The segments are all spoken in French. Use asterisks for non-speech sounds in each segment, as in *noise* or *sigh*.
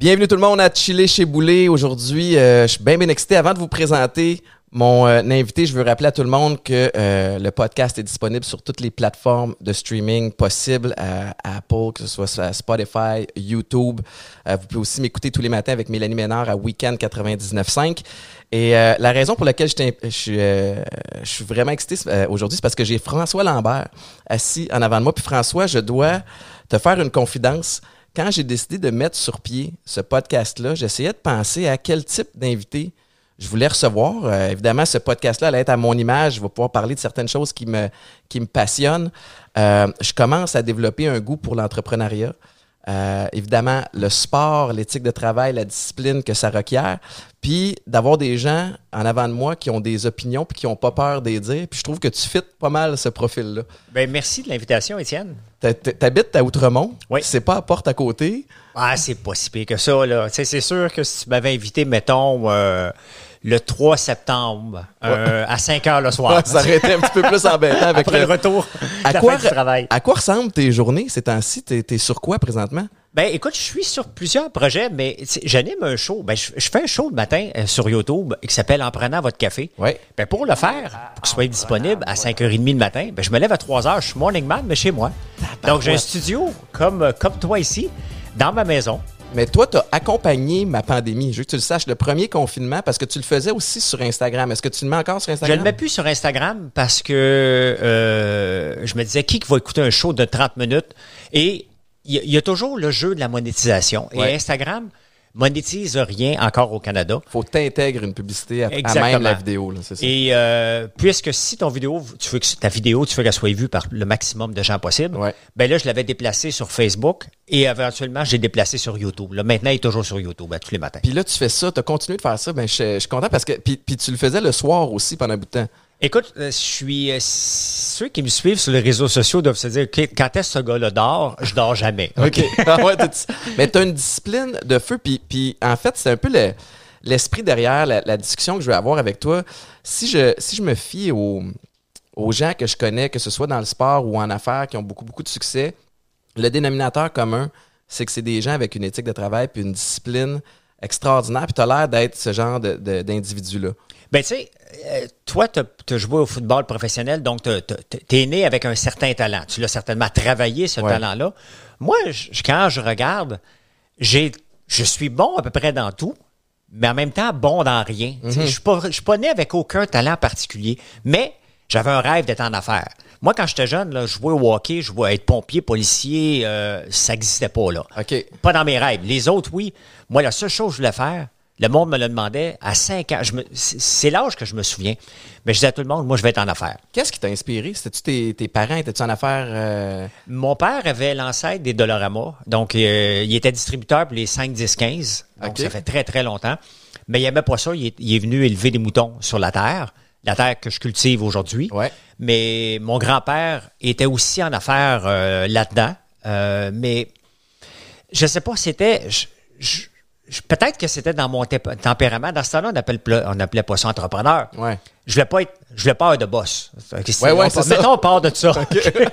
Bienvenue tout le monde à Chiller chez Boulet. Aujourd'hui, euh, je suis bien bien excité. Avant de vous présenter mon euh, invité, je veux rappeler à tout le monde que euh, le podcast est disponible sur toutes les plateformes de streaming possibles, à Apple, que ce soit sur Spotify, YouTube. vous pouvez aussi m'écouter tous les matins avec Mélanie Ménard à Weekend 99.5. Et la raison pour laquelle je, suis, je suis vraiment excité aujourd'hui, c'est parce que j'ai François Lambert assis en avant de moi. Puis François, je dois te faire une confidence quand j'ai décidé de mettre sur pied ce podcast-là, j'essayais de penser à quel type d'invité je voulais recevoir. Euh, évidemment, ce podcast-là allait être à mon image. Je vais pouvoir parler de certaines choses qui me, qui me passionnent. Euh, je commence à développer un goût pour l'entrepreneuriat. Euh, évidemment, le sport, l'éthique de travail, la discipline que ça requiert. Puis d'avoir des gens en avant de moi qui ont des opinions puis qui n'ont pas peur de dire. Puis je trouve que tu fites pas mal ce profil-là. Ben merci de l'invitation, Étienne. T'habites à Outremont. Oui. C'est pas à porte à côté. Ah, c'est pas si pire que ça, là. c'est sûr que si tu m'avais invité, mettons, euh, le 3 septembre euh, à 5 heures le soir. *laughs* ça aurait été un petit peu plus embêtant avec Après le, retour à quoi, du travail. À quoi ressemblent tes journées ces temps-ci? T'es es sur quoi présentement? Ben, écoute, je suis sur plusieurs projets, mais j'anime un show. Ben, je, fais un show le matin euh, sur YouTube qui s'appelle En prenant votre café. Ouais. Ben, pour le faire, pour qu'il soit disponible à 5h30 le matin, ben, je me lève à 3h. Je suis morning man, mais chez moi. Donc, j'ai un studio comme, comme toi ici, dans ma maison. Mais toi, tu as accompagné ma pandémie. Je veux que tu le saches, le premier confinement, parce que tu le faisais aussi sur Instagram. Est-ce que tu le mets encore sur Instagram? Je ne le mets plus sur Instagram parce que euh, je me disais, qui va écouter un show de 30 minutes? Et il y, a toujours le jeu de la monétisation. Et Instagram, monétise rien encore au Canada. faut t'intégrer une publicité à, même la vidéo. Là, ça. Et euh, puisque si ton vidéo, tu veux que ta vidéo, tu veux qu'elle soit vue par le maximum de gens possible, ben là, je l'avais déplacé sur Facebook et éventuellement, j'ai déplacé sur YouTube. Là, maintenant, il est toujours sur YouTube tous les matins. Puis là, tu fais ça, tu as continué de faire ça. Ben, je, suis content parce que. Puis, puis tu le faisais le soir aussi pendant un bout de temps. Écoute, euh, je suis. Euh, ceux qui me suivent sur les réseaux sociaux doivent se dire quand est-ce que ce gars-là dort Je dors jamais. *laughs* OK. Ah mais tu as une discipline de feu. Puis, puis en fait, c'est un peu l'esprit derrière la, discussion que je vais avoir avec toi. Si je, si je me fie aux, aux gens que je connais, que ce soit dans le sport ou en affaires, qui ont beaucoup, beaucoup de succès, le dénominateur commun, c'est que c'est des gens avec une éthique de travail puis une discipline extraordinaire. Puis tu as l'air d'être ce genre d'individu-là. Ben, tu sais, euh, toi, tu as, joué au football professionnel, donc tu es né avec un certain talent. Tu l'as certainement travaillé, ce talent-là. Moi, quand je regarde, j'ai, je suis bon à peu près dans tout, mais en même temps bon dans rien. Mhm. Je ne suis pas né avec aucun talent particulier, mais j'avais un rêve d'être en affaires. Moi, quand j'étais jeune, là, je au hockey, je voulais être pompier, policier, euh, ça n'existait pas là. Pas dans mes rêves. Les autres, oui. Moi, la seule chose que je voulais faire, le monde me le demandait à 5 ans. C'est l'âge que je me souviens. Mais je disais à tout le monde, moi, je vais être en affaires. Qu'est-ce qui t'a inspiré? C'était-tu tes, parents? Étais-tu en affaires? Euh? Mon père avait l'ancêtre des Dollarama. Donc, euh, il était distributeur pour les 5, 10, 15. Donc, ça fait très, très longtemps. Mais il n'aimait pas ça. Il est, venu élever des moutons sur la terre. La terre que je cultive aujourd'hui. Ouais. Mais mon grand-père était aussi en affaires euh, là-dedans. mais je ne sais pas, c'était peut-être que c'était dans mon tempérament. Dans ce temps-là, on, on appelait pas ça entrepreneur. Ouais. Je voulais pas être, je voulais pas être de boss. Ouais, ouais, c'est Mettons, on part de ça. *laughs*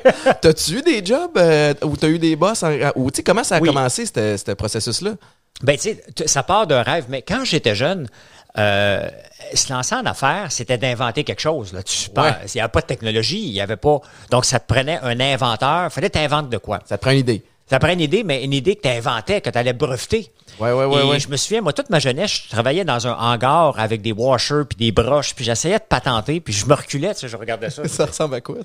*laughs* T'as-tu eu des jobs euh, où t'as eu des boss? ou tu sais, comment ça a commencé, ce processus-là? Ben, tu sais, ça part d'un rêve. Mais quand j'étais jeune, euh, se lancer en affaires, c'était d'inventer quelque chose. Là. Tu il n'y avait pas de technologie, il y avait pas. Donc, ça te prenait un inventeur. Il fallait t'inventer de quoi? Ça te prend une idée. Ça te prend une idée, mais une idée que tu inventais, que tu allais breveter. Ouais, ouais, ouais, et je me souviens, moi, toute ma jeunesse, je travaillais dans un hangar avec des washers puis des broches, puis j'essayais de patenter, puis je me reculais, tu sais, je regardais ça. *laughs* ça ressemble à quoi,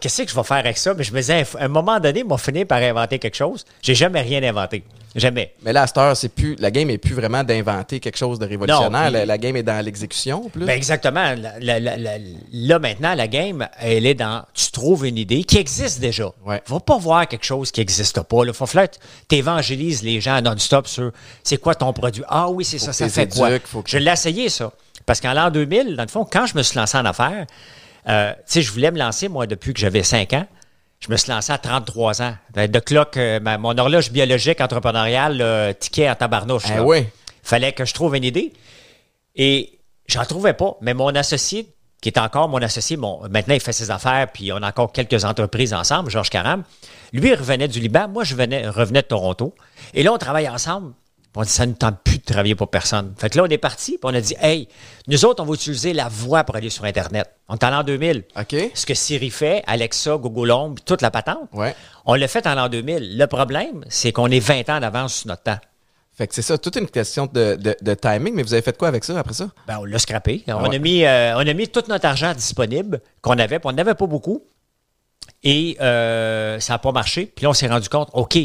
Qu'est-ce que je vais faire avec ça? Mais je me disais, à un moment donné, m'a fini par inventer quelque chose. J'ai jamais rien inventé. Jamais. Mais là, à cette heure, c'est plus, la game est plus vraiment d'inventer quelque chose de révolutionnaire. la, game est dans l'exécution, plus. Ben exactement. là, maintenant, la game, elle est dans, tu trouves une idée qui existe déjà. Ouais. Va pas voir quelque chose qui n'existe pas. Il faut falloir tu évangélises les gens non-stop sur c'est quoi ton produit? Ah oui, c'est ça, ça fait quoi? Je l'ai essayé, ça. Parce qu'en l'an 2000, dans le fond, quand je me suis lancé en affaires, euh, tu sais, je voulais me lancer, moi, depuis que j'avais 5 ans. Je me suis lancé à 33 ans. De clock, euh, ma- mon horloge biologique entrepreneuriale euh, tiquait en tabarnouche. Là. oui. Fallait que je trouve une idée. Et j'en trouvais pas. Mais mon associé, qui est encore mon associé, mon, maintenant il fait ses affaires, puis on a encore quelques entreprises ensemble, Georges Caram. Lui, il revenait du Liban. Moi, je venais, revenais de Toronto. Et là, on travaille ensemble. On dit, ça ne tente plus de travailler pour personne. Fait que là, on est parti, puis on a dit, hey, nous autres, on va utiliser la voix pour aller sur Internet. On est en l'an 2000. OK. Ce que Siri fait, Alexa, Google Home, toute la patente, Ouais. on l'a fait en l'an 2000. Le problème, c'est qu'on est 20 ans d'avance sur notre temps. Fait que c'est ça, toute une question de, de- de timing, mais vous avez fait quoi avec ça après ça? Ben, on l'a scrappé. On, Ouais. a mis, euh, on a mis tout notre argent disponible qu'on avait, puis on n'avait pas beaucoup. Et euh, ça n'a pas marché. Puis là, on s'est rendu compte, OK,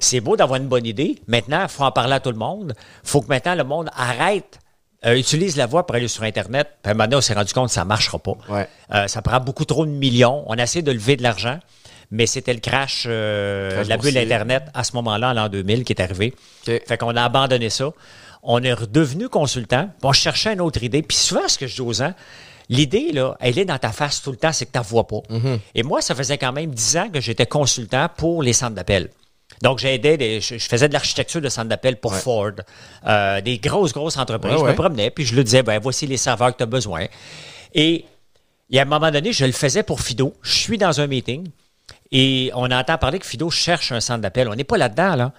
c'est beau d'avoir une bonne idée. Maintenant, il faut en parler à tout le monde. Il faut que maintenant le monde arrête, euh, utilise la voix pour aller sur Internet. Puis à un moment donné, on s'est rendu compte que ça ne marchera pas. Ouais. Euh, ça prend beaucoup trop de millions. On a essayé de lever de l'argent, mais c'était le crash, euh, Crash de la bulle. Internet à ce moment-là, en l'an 2000, qui est arrivé. Fait qu'on a abandonné ça. On est redevenu consultant. On cherchait une autre idée. Puis souvent, ce que je dis aux gens, l'idée, là, elle est dans ta face tout le temps, c'est que tu ne vois pas. Et moi, ça faisait quand même 10 ans que j'étais consultant pour les centres d'appel. Donc, j'aidais, des- je, je faisais de l'architecture de centres d'appel pour Ouais. Ford, euh, des grosses, grosses entreprises. Ouais, je ouais. me promenais, puis je leur disais, ben, voici les serveurs que tu as besoin. Et, et à un moment donné, je le faisais pour Fido. Je suis dans un meeting et on entend parler que Fido cherche un centre d'appel. On n'est pas là-dedans, là.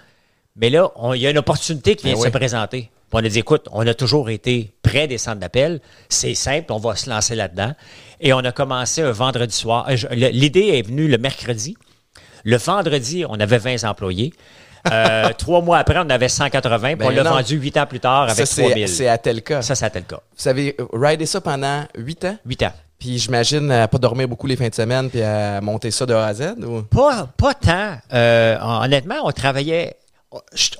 Mais là, il y a une opportunité qui vient Ben de oui. se présenter. Puis on a dit, écoute, on a toujours été près des centres d'appel. C'est simple, on va se lancer là-dedans. Et on a commencé un vendredi soir. Euh, L'idée est venue le mercredi. Le vendredi, on avait 20 employés. Euh, *laughs* trois mois après, on avait 180. puis Ben on l'a non. vendu huit ans plus tard avec ça, 3000. c'est c'est à tel cas. Ça, c'était le cas. Vous avez ridé ça pendant huit ans? Huit ans. Puis j'imagine à pas dormir beaucoup les fins de semaine puis à monter ça de A à Z? Ou? Pas, pas tant. Euh, honnêtement, on travaillait.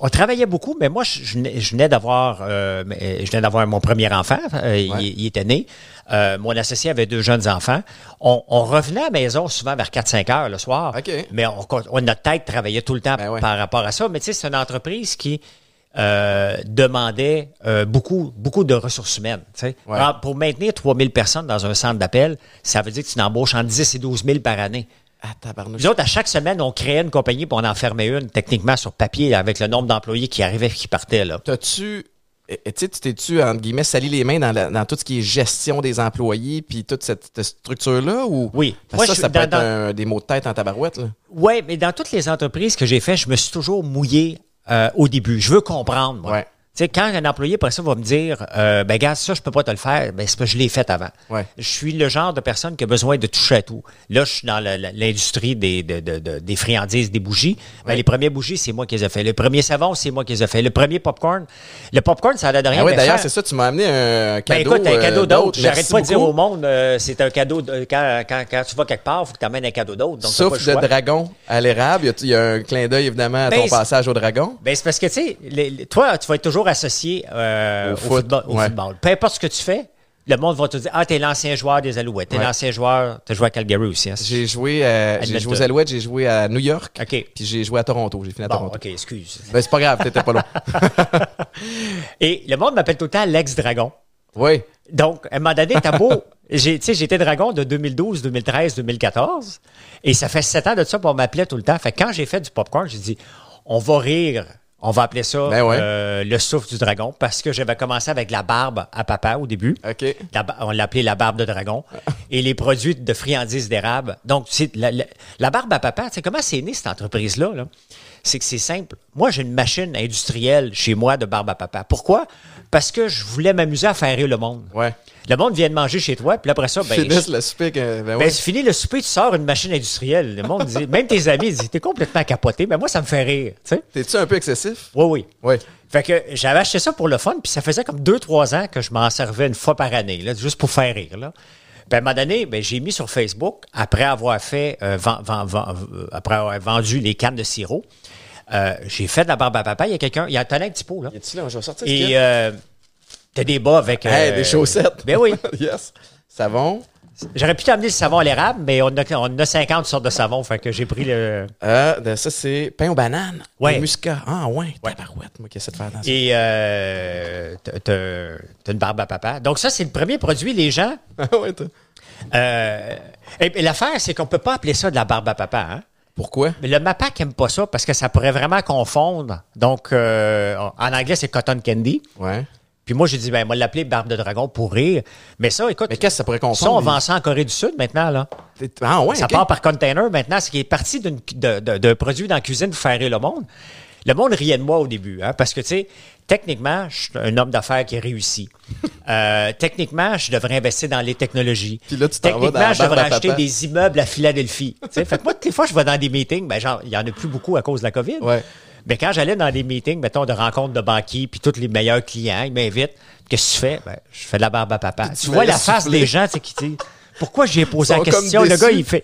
On travaillait beaucoup, mais moi, je, je venais- je venais d'avoir, euh, je venais d'avoir mon premier enfant. Euh, il- Ouais. il, était né. Euh, mon associé avait deux jeunes enfants. On, on revenait à la maison souvent vers 4-5 heures le soir. Mais on, on- notre tête travaillait tout le temps Ben ouais. par rapport à ça. Mais tu sais, c'est une entreprise qui demandait beaucoup, beaucoup de ressources humaines. Ouais. Alors, pour maintenir 3000 personnes dans un centre d'appel, ça veut dire que tu n'embauches entre 10 et 12 000 par année. Ah, tabarnouche. Nous autres, à chaque semaine, on créait une compagnie puis on en fermait une, techniquement, sur papier, avec le nombre d'employés qui arrivaient et qui partaient. Là. T'as-tu. eh, eh, Tu t'es-tu, entre guillemets, sali les mains dans, la- dans tout ce qui est gestion des employés puis toute cette, cette structure-là? Ou... Oui. Parce Moi, je ça, ça peut dans- être un- des mots de tête en tabarouette. Oui, mais dans toutes les entreprises que j'ai fait, je me suis toujours mouillé euh, au début. Je veux comprendre. moi. Ouais. Tu sais, quand un employé, après ça, va me dire euh, Ben, gars, ça, je peux pas te le faire, ben, c'est parce que je l'ai fait avant. Ouais. Je suis le genre de personne qui a besoin de toucher à tout. Là, je suis dans l'industrie des, de- de- de- des friandises, des bougies. Ben, Ouais. les premières bougies, c'est moi qui les ai fait. Le premier savon, c'est moi qui les ai fait. Le premier popcorn, le popcorn, ça n'a de rien. Ah oui, mais d'ailleurs, c'est ça, tu m'as amené un Ben cadeau. écoute, un euh, cadeau d'autre. J'arrête pas de dire au monde, euh, c'est un cadeau. de- quand, quand, quand tu vas quelque part, il faut que tu amènes un cadeau d'autre. Pas le choix. dragon à l'érable. Il y a- Il y, a un clin d'œil, évidemment, à Ben, ton c'est- passage au dragon? Ben, c'est parce que, tu sais, toi, tu vas être toujours associé euh, Au au, foot, football, au ouais. football. Peu importe ce que tu fais, le monde va te dire Ah, t'es l'ancien joueur des Alouettes, t'es Ouais. l'ancien joueur, t'as joué à Calgary aussi. Hein? J'ai joué, euh, j'ai joué aux Alouettes, j'ai joué à New York, puis j'ai joué à Toronto. J'ai fini à Bon, Toronto. OK, excuse. Ben, c'est pas grave, t'étais pas loin. *laughs* Et le monde m'appelle tout le temps l'ex-dragon. oui. Donc, à un moment donné, t'as beau. *laughs* J'ai, tu sais, j'étais dragon de 2012, 2013, 2014. Et ça fait sept ans de ça, pour m'appeler tout le temps. Fait que quand j'ai fait du popcorn, j'ai dit, on va rire. On va appeler ça Ben ouais. euh, le souffle du dragon parce que j'avais commencé avec la barbe à papa au début. La on l'appelait la barbe de dragon. *laughs* et les produits de friandises d'érable. Donc, la, la- la barbe à papa, tu sais, comment c'est né cette entreprise-là? là? C'est que c'est simple. Moi, j'ai une machine industrielle chez moi de barbe à papa. Pourquoi? Parce que je voulais m'amuser à faire rire le monde. Ouais. Le monde vient de manger chez toi, puis après ça, ben, Finisse je- le souper. que- Ben, ben, ouais. c'est fini le souper, tu sors une machine industrielle. Le monde dit, même tes amis disent, t'es complètement capoté, mais moi, ça me fait rire. Tu sais? T'es-tu un peu excessif? Oui, oui. Oui. Fait que j'avais acheté ça pour le fun, puis ça faisait comme deux, trois ans que je m'en servais une fois par année, là, juste pour faire rire. Là. Puis à un moment donné, ben, j'ai mis sur Facebook, après avoir fait, euh, euh, après avoir vendu les cannes de sirop, euh, j'ai fait de la barbe à papa. Il y a quelqu'un, il y a un petit pot, là. Y a-tu là? Je vais sortir Et a. euh, t'as des bas avec. Hey, euh, des chaussettes. Ben oui. *laughs* yes. Savon? J'aurais pu t'amener le savon à l'érable, mais on a, on a 50 sortes de savon, fait que j'ai pris le. Euh, de- ça, c'est pain aux bananes. Ouais. Muscat. Ah, ouais. Tabarouette, moi qui essaie de faire dans ça. Et euh, t'as- une barbe à papa. Donc ça, c'est le premier produit. Les gens, Ah, *laughs* ouais. Euh, et, et l'affaire, c'est qu'on peut pas appeler ça de la barbe à papa. Hein? Pourquoi? Mais le MAPAC aime pas ça parce que ça pourrait vraiment confondre. Donc, euh, en anglais, c'est cotton candy. Ouais. Puis moi, j'ai dit, ben, moi, l'appeler barbe de dragon pour rire. Mais ça, écoute, Mais qu'est-ce que ça pourrait ça, on confondre? vend ça en Corée du Sud maintenant, là. Ah ouais, Ça part par container maintenant. Ce qui est parti d'une- de- de- d'un produit dans la cuisine pour faire rire le monde. Le monde riait de moi au début, hein, parce que, tu sais, techniquement, je suis un homme d'affaires qui réussit. Euh, techniquement, je devrais investir dans les technologies. Puis là, tu techniquement, je devrais acheter des immeubles à Philadelphie. Tu sais, fait que moi, toutes les fois, je vais dans des meetings, ben, genre, il y en a plus beaucoup à cause de la COVID. Ouais. Mais quand j'allais dans des meetings, mettons, de rencontres de banquiers, puis tous les meilleurs clients, ils m'invitent. Qu'est-ce que tu fais? Ben, je fais de la barbe à papa. Tu vois la face souffler. des gens, tu sais, qui disent, pourquoi j'ai posé la question? Le gars, il fait,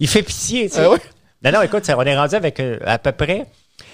il, fait pitié, tu sais. Ah ouais? Non, non, écoute, on est rendu avec euh, à peu près.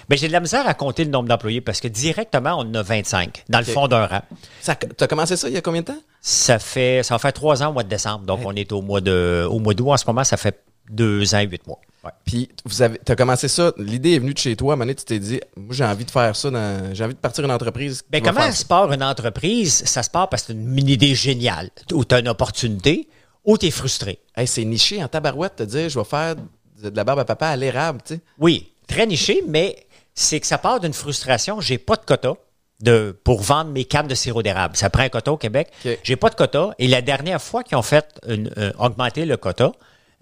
Mais j'ai de la misère à compter le nombre d'employés parce que directement, on en a 25 dans le fond d'un rang. Ça- T'as commencé ça il y a combien de temps? Ça fait, ça va faire trois ans au mois de décembre. Donc, on est au mois de, au mois d'août. En ce moment, ça fait deux ans et huit mois. Ouais. Puis vous avez, t'as commencé ça. L'idée est venue de chez toi. À un moment donné, tu t'es dit, moi j'ai envie de faire ça. dans- j'ai envie de partir une entreprise. Ben, comment ça. se part une entreprise? Ça se part parce que c'est une idée géniale, où tu as une opportunité, ou tu es frustré. Hey, c'est niché en tabarouette de dire, je vais faire de de la barbe à papa à l'érable, tu sais. Oui, très niché, mais c'est que ça part d'une frustration. J'ai pas de quota de, pour vendre mes cannes de sirop d'érable. Ça prend un quota au Québec. J'ai pas de quota. Et la dernière fois qu'ils ont fait une- euh, augmenter le quota,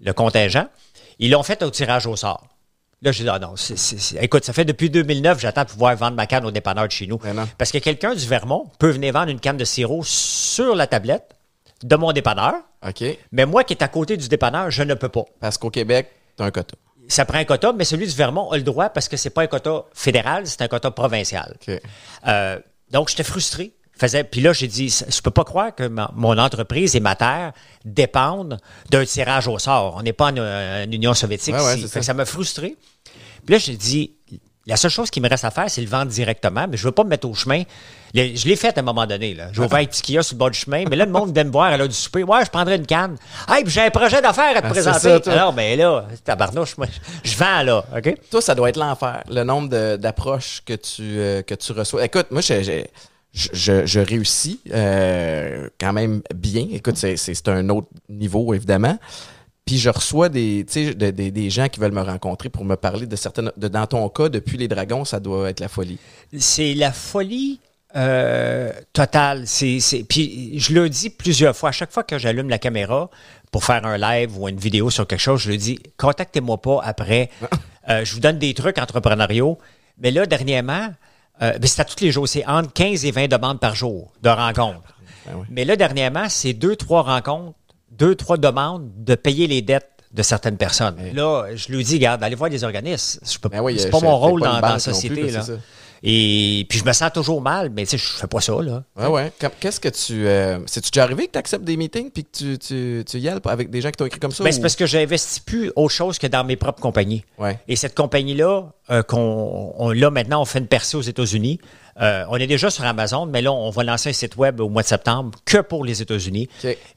le contingent, ils l'ont fait au tirage au sort. Là, j'ai dit, ah non, c'est- c'est- c'est- écoute, ça fait depuis 2009, j'attends de pouvoir vendre ma canne au dépanneur de chez nous. Parce que quelqu'un du Vermont peut venir vendre une canne de sirop sur la tablette de mon dépanneur, OK. mais moi qui est à côté du dépanneur, je ne peux pas Parce qu'au Québec, t'as un quota. Ça prend un quota, mais celui du Vermont a le droit parce que c'est pas un quota fédéral, c'est un quota provincial. Euh, donc, j'étais frustré. Faisais, puis là, j'ai dit, je peux pas croire que ma- mon entreprise et ma terre dépendent d'un tirage au sort. On n'est pas en, euh, en Union soviétique Ouais, ouais, ça. ça m'a frustré. Puis là, j'ai dit, la seule chose qui me reste à faire, c'est le vendre directement, mais je veux pas me mettre au chemin. Le- je l'ai fait à un moment donné. J'ai ouvert un petit kiosque sur le bord du chemin, mais là, le monde vient me voir à l'heure du souper. Ouais, je prendrais une canne. Hey, puis j'ai un projet d'affaires à te Ah, présenter. ça. Alors, ben là, tabarnouche, moi, je vends là, OK? Toi, ça doit être l'enfer, le nombre d'approches que tu euh, que tu reçois. Écoute, moi, j'ai- je, je, je réussis euh, quand même bien. Écoute, c'est un autre niveau, évidemment. Puis je reçois des, gens qui veulent me rencontrer pour me parler de certaines... De, dans ton cas, depuis les dragons, ça doit être la folie. c'est la folie euh, totale. C'est, Puis je le dis plusieurs fois. À chaque fois que j'allume la caméra pour faire un live ou une vidéo sur quelque chose, je le dis contactez-moi pas après. *laughs* Euh, je vous donne des trucs entrepreneuriaux. Mais là, dernièrement, euh, c'est à tous les jours. C'est entre 15 et 20 demandes par jour de rencontres. Ben oui. Mais là, dernièrement, c'est deux, trois rencontres, deux, trois demandes de payer les dettes de certaines personnes. Là, je lui dis, regarde, allez voir les organismes. Je peux, Ben oui, c'est euh, pas mon rôle dans, la plus, société. là, là. C'est. Et puis je me sens toujours mal, mais tu sais, je fais pas ça, là. Ouais, ouais. Qu'est-ce que tu... Euh, C'est-tu déjà arrivé que tu acceptes des meetings puis que tu, tu, tu y ailles avec des gens qui t'ont écrit comme ça? Ben, c'est parce que j'investis plus autre chose que dans mes propres compagnies. Ouais. Et cette compagnie-là, euh, qu'on, on, là, maintenant, on fait une percée aux États-Unis. Euh, on est déjà sur Amazon, mais là, on va lancer un site web au mois de septembre que pour les États-Unis.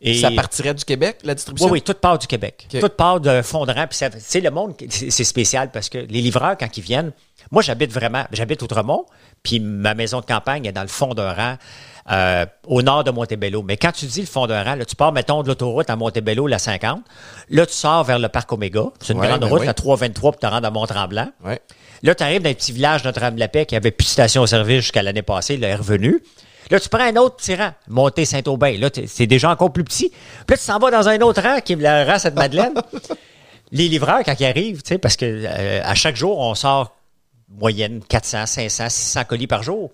Et- Ça partirait du Québec, la distribution? Oui, oui, toute part du Québec. OK. Toute part de fondrant. Puis sais, le monde, c'est c'est spécial parce que les livreurs, quand ils viennent, moi, j'habite vraiment, j'habite Outremont, puis ma maison de campagne est dans le fond d'un rang, euh, au nord de Montebello. Mais quand tu dis le fond d'un rang, là, tu pars, mettons, de l'autoroute à Montebello, la 50. Là, tu sors vers le parc Oméga. C'est une Ouais, grande ben route, oui. la 323, pour te rendre à Mont-Tremblant. Ouais. Là, tu arrives dans un petit village Notre-Dame-de-la-Paix qui avait plus de station-service jusqu'à l'année passée, là, est revenu. Là, tu prends un autre petit rang, montée Saint-Aubin. Là, c'est déjà encore plus petit. Puis là, tu s'en vas dans un autre rang qui est le rang Sainte-Madeleine. *laughs* Les livreurs, quand ils arrivent, tu sais, parce que euh, à chaque jour, on sort moyenne 400, 500, 600 colis par jour.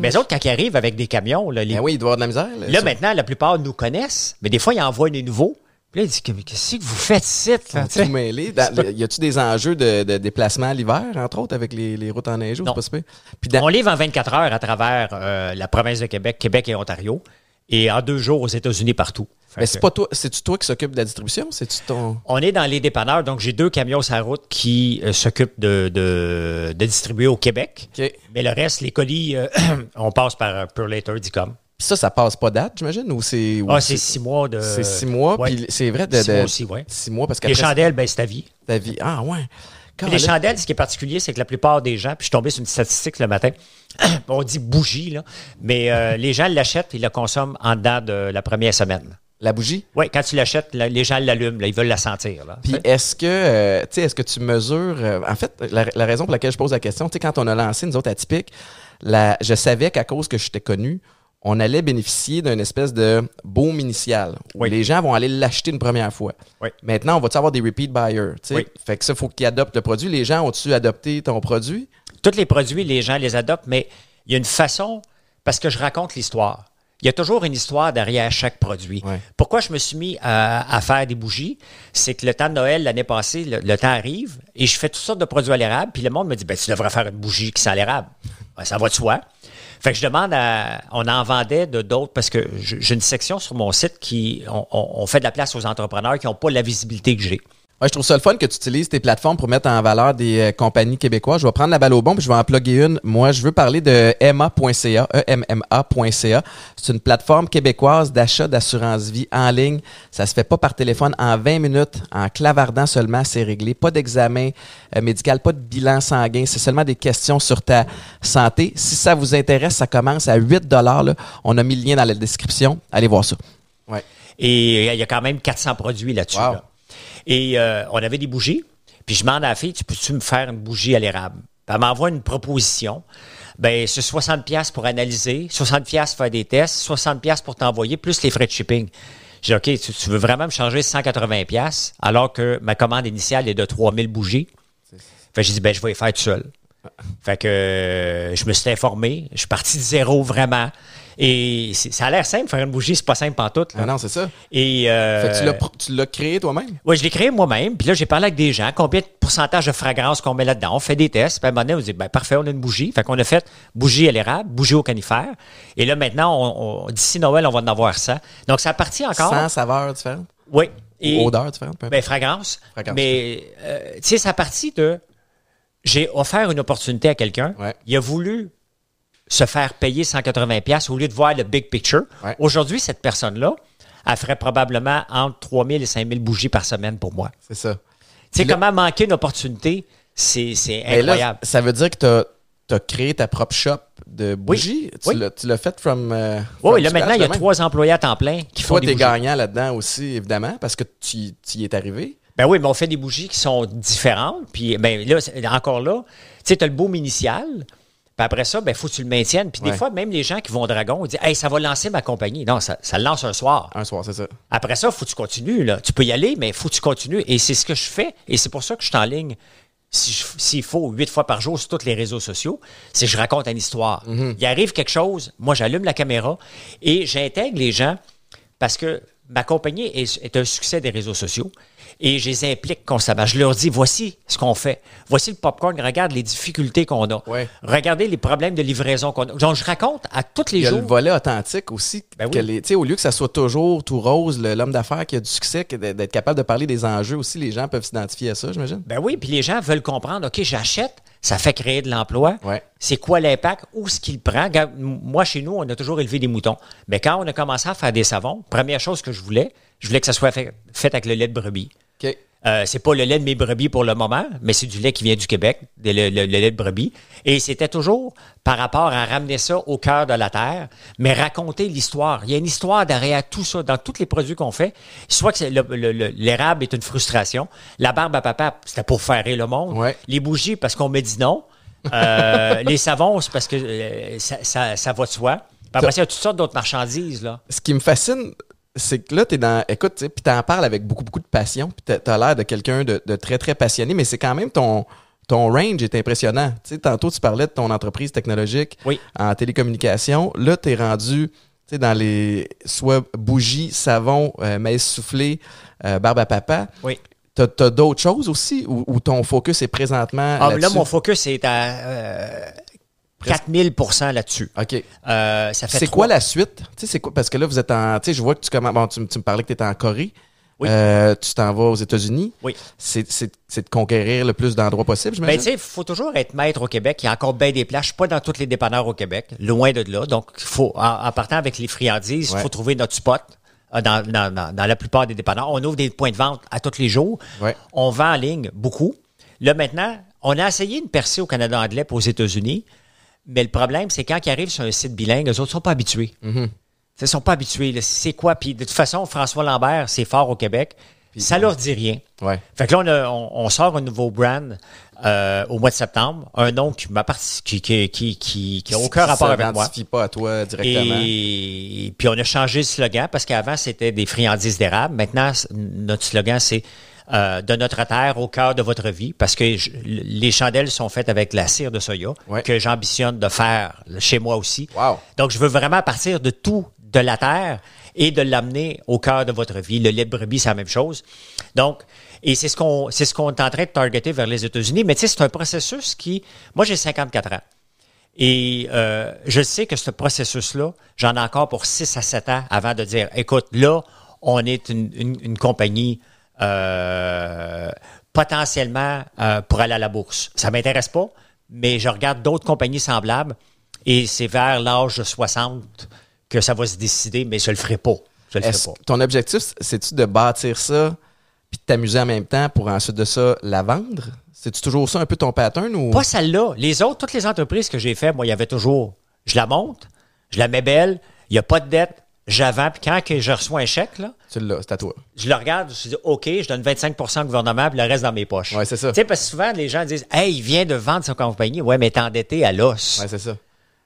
Mais les autres, quand ils arrivent avec des camions, là, les- Ben oui, il doit y avoir de la misère. Là, maintenant, la plupart nous connaissent, mais des fois, ils envoient des nouveaux. Puis là, ils disent, Mais qu'est-ce que vous faites ici? tout. Dans- y a-tu des enjeux de, de déplacement l'hiver, entre autres, avec les, les routes enneigées? ou Non. c'est pas? Puis dans- On livre en 24 heures à travers euh, la province de Québec, Québec et Ontario, et en deux jours aux États-Unis partout. Mais que c'est pas toi, c'est-tu toi qui s'occupe de la distribution? C'est-tu ton. On est dans les dépanneurs, donc j'ai deux camions sur la route qui euh, s'occupent de, de, de distribuer au Québec. Mais le reste, les colis, euh, *clears throat* on passe par Pure Later, Dicom. Puis ça, ça passe pas date, j'imagine? Ou c'est. Ah, c'est six mois de. C'est six mois, ouais. puis c'est vrai de. Six mois aussi, ouais. Six mois, parce Les qu'après chandelles, ben, c'est ta vie. ta vie. Ah, ouais. Puis les chandelles, ce qui est particulier, c'est que la plupart des gens, puis je suis tombé sur une statistique le matin, *coughs* on dit bougie, là, mais euh, *laughs* les gens l'achètent et le consomment en dedans de la première semaine. La bougie? Oui, quand tu l'achètes, les gens l'allument, ils veulent la sentir. Là. Puis est-ce que, euh, est-ce que tu mesures... euh, en fait, la, la raison pour laquelle je pose la question, tu sais, quand on a lancé, nous autres, atypiques, la, je savais qu'à cause que j'étais connu, on allait bénéficier d'une espèce de boom initial où Oui. les gens vont aller l'acheter une première fois. Oui. Maintenant, on va-tu avoir des repeat buyers? Oui. Fait que ça, il faut qu'ils adoptent le produit. Les gens ont-tu adopté ton produit? Tous les produits, les gens les adoptent, mais il y a une façon, parce que je raconte l'histoire. Il y a toujours une histoire derrière chaque produit. Ouais. Pourquoi je me suis mis à, à faire des bougies? C'est que le temps de Noël, l'année passée, le, le temps arrive et je fais toutes sortes de produits à l'érable. Puis le monde me dit, ben, tu devrais faire une bougie qui sent l'érable. Ben, ça va de soi. Fait que je demande à. On en vendait de d'autres parce que j'ai une section sur mon site qui. On fait de la place aux entrepreneurs qui n'ont pas la visibilité que j'ai. Ouais, je trouve ça le fun que tu utilises tes plateformes pour mettre en valeur des euh, compagnies québécoises. Je vais prendre la balle au bon puis je vais en plugger une. Moi, je veux parler de emma.ca, emma.ca. C'est une plateforme québécoise d'achat d'assurance vie en ligne. Ça se fait pas par téléphone en 20 minutes, en clavardant seulement, c'est réglé. Pas d'examen euh, médical, pas de bilan sanguin, c'est seulement des questions sur ta santé. Si ça vous intéresse, ça commence à 8 dollars On a mis le lien dans la description. Allez voir ça. Ouais. Et euh, il y a quand même 400 produits là-dessus. Wow. là. Et euh, on avait des bougies. Puis je demande à la fille, tu peux-tu me faire une bougie à l'érable? Elle m'envoie une proposition. Ben, c'est 60 pièces pour analyser, 60 pièces pour faire des tests, 60 pièces pour t'envoyer, plus les frais de shipping. J'ai dit, OK, tu, veux vraiment me changer 180 pièces alors que ma commande initiale est de 3000 bougies? Fait j'ai dit, ben, je vais les faire tout seul. Fait que euh, je me suis informé. Je suis parti de zéro vraiment. Et ça a l'air simple, faire une bougie, c'est pas simple en tout. Ah non, c'est ça. Et euh, Fait que tu l'as créé toi-même? oui, je l'ai créé moi-même. Puis là, j'ai parlé avec des gens. Combien de pourcentage de fragrance qu'on met là-dedans? On fait des tests. Puis à un moment donné, on dit, ben, parfait, on a une bougie. Fait qu'on a fait bougie à l'érable, bougie au canifère. Et là, maintenant, d'ici Noël, on va en avoir ça. Donc, ça partit encore. Sans saveurs différentes? Oui. Ou odeurs différentes? Ben, fragrance. Fragrance. Mais, euh, tu sais, ça partit de. J'ai offert une opportunité à quelqu'un. Ouais. Il a voulu se faire payer 180$ pièces au lieu de voir le big picture. Ouais. Aujourd'hui, cette personne-là, elle ferait probablement entre 3000 et 5000 bougies par semaine pour moi. C'est ça. Tu sais, comment manquer une opportunité, c'est là, incroyable. ça veut dire que tu as, créé ta propre shop de bougies. Tu Oui. l'as- fait from. euh, oui, from oui, là, maintenant, il y a trois employés à temps plein qui font Toi, gagnant là-dedans aussi, évidemment, parce que tu tu y es arrivé. Ben oui, mais on fait des bougies qui sont différentes. Puis, ben là, encore là, tu sais, tu as le beau initial. Puis après ça, ben, faut que tu le maintiennes. Puis des Ouais. fois, même les gens qui vont au Dragon, ils disent Hey, ça va lancer ma compagnie. Non, ça, ça le lance un soir. Un soir, c'est ça. Après ça, faut que tu continues. Là. Tu peux y aller, mais faut que tu continues. Et c'est ce que je fais. Et c'est pour ça que je suis en ligne, si s'il faut, huit fois par jour sur tous les réseaux sociaux. C'est que je raconte une histoire. Il arrive quelque chose, moi, j'allume la caméra et j'intègre les gens parce que ma compagnie est, est un succès des réseaux sociaux. Et je les implique constamment. Je leur dis, voici ce qu'on fait. Voici le popcorn. Regarde les difficultés qu'on a. Ouais. Regardez les problèmes de livraison qu'on a. Donc, je raconte à tous les Il y a jours. le volet authentique aussi. Ben que oui. les- tu sais, au lieu que ça soit toujours tout rose, l'homme d'affaires qui a du succès, d'être capable de parler des enjeux aussi, les gens peuvent s'identifier à ça, j'imagine. Ben oui, puis les gens veulent comprendre, OK, j'achète, ça fait créer de l'emploi. Ouais. C'est quoi l'impact? Où est-ce qu'il prend? Moi, chez nous, on a toujours élevé des moutons. Mais quand on a commencé à faire des savons, première chose que je voulais, je voulais que ça soit fait, fait avec le lait de brebis. Euh, c'est pas le lait de mes brebis pour le moment, mais c'est du lait qui vient du Québec, le, le- le lait de brebis. Et c'était toujours par rapport à ramener ça au cœur de la terre, mais raconter l'histoire. Il y a une histoire derrière tout ça, dans tous les produits qu'on fait. Soit que l'érable est une frustration, la barbe à papa, c'était pour faire rire le monde. Ouais. Les bougies, parce qu'on me dit non. Euh, *laughs* les savons, c'est parce que euh, ça, ça- ça va de soi. Puis après, il y a toutes sortes d'autres marchandises. Là. Ce qui me fascine, c'est que là, tu es dans. Écoute, tu sais, puis t'en parles avec beaucoup, beaucoup de passion, puis t'as- t'as l'air de quelqu'un de, de très, très passionné, mais c'est quand même ton. Ton range est impressionnant. Tu tantôt, tu parlais de ton entreprise technologique Oui. en télécommunication. Là, tu es rendu tu sais, dans les soit bougies, savon, euh, maïs soufflé, euh, barbe à papa. Oui. T'as as, d'autres choses aussi ou, ou ton focus est présentement Ah, là-dessus? là, mon focus est à euh, 4000% là-dessus. OK. Euh, ça fait C'est quoi la suite? Tu sais, c'est quoi? Parce que là, vous êtes en. Tu sais, je vois que tu commences. Bon, tu, me- tu me parlais que tu étais en Corée. Oui. Euh, tu t'en vas aux États-Unis. Oui. C'est c'est- c'est de conquérir le plus d'endroits possible, Ben, tu sais, il faut toujours être maître au Québec. Il y a encore bien des plages. Je suis pas dans tous les dépanneurs au Québec, loin de là. Donc, faut, en, en partant avec les friandises, il Ouais. faut trouver notre spot. euh, Dans, dans- dans- dans la plupart des dépanneurs. On ouvre des points de vente à tous les jours. Ouais. On vend en ligne beaucoup. Là, maintenant, on a essayé une percée au Canada anglais pour aux États-Unis. Mais le problème, c'est quand ils arrivent sur un site bilingue, eux autres ne sont pas habitués. Mm-hmm. Ils sont pas habitués. C'est quoi? Puis de toute façon, François Lambert, c'est fort au Québec. ça leur dit rien. Ouais. Fait que là, on, a- on- on sort un nouveau brand euh, au mois de septembre. Un nom qui m'a parti- qui, qui, qui, qui, qui a aucun Qui rapport avec moi. s'identifie pas à toi directement. Et puis on a changé le slogan parce qu'avant c'était des friandises d'érable. Maintenant, notre slogan c'est euh, de notre terre au cœur de votre vie parce que je- les chandelles sont faites avec la cire de soya Ouais. que j'ambitionne de faire chez moi aussi. Wow. Donc je veux vraiment partir de tout de la terre et de l'amener au cœur de votre vie. Le lait de brebis, c'est la même chose. Donc, et c'est ce qu'on c'est ce qu'on est en train de targeter vers les États-Unis. Mais tu sais, c'est un processus qui. Moi, j'ai 54 ans. Et euh, je sais que ce processus-là, j'en ai encore pour 6 à 7 ans avant de dire, écoute, là, on est une, une- une compagnie euh, potentiellement euh, pour aller à la bourse. Ça m'intéresse pas, mais je regarde d'autres compagnies semblables et c'est vers l'âge de 60 que ça va se décider, mais je le ferai pas. Je le ferai pas. ton objectif, c'est-tu de bâtir ça puis de t'amuser en même temps pour ensuite de ça la vendre? C'est-tu toujours ça un peu ton pattern ou? Pas celle-là. Les autres, toutes les entreprises que j'ai fait, moi, il y avait toujours, je la monte, je la mets belle, il n'y a pas de dette, j'avance, puis quand que je reçois un chèque, là, Tu l'as, c'est à toi. je le regarde, je me dis, OK, je donne 25 au gouvernement, puis le reste dans mes poches. Ouais, c'est ça. Tu sais, parce que souvent, les gens disent, hey, il vient de vendre sa compagnie. Ouais, mais t'es endetté à l'os. Ouais, c'est ça.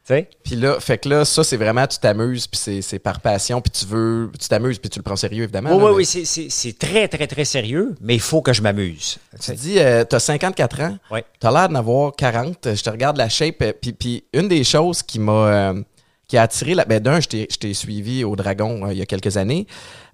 Tu sais? Puis là, fait que là, ça, c'est vraiment, tu t'amuses, puis c'est, par passion, puis tu veux, tu t'amuses, puis tu le prends sérieux, évidemment. Oui, là, oui, mais oui, c'est- très, très, très sérieux, mais il faut que je m'amuse. Tu dis, euh, t'as 54 ans, Ouais. t'as l'air d'en avoir 40, euh, je te regarde la shape, euh, puis, puis une des choses qui m'a, euh, qui a attiré, la, ben d'un, je t'ai, suivi au Dragon euh, il y a quelques années,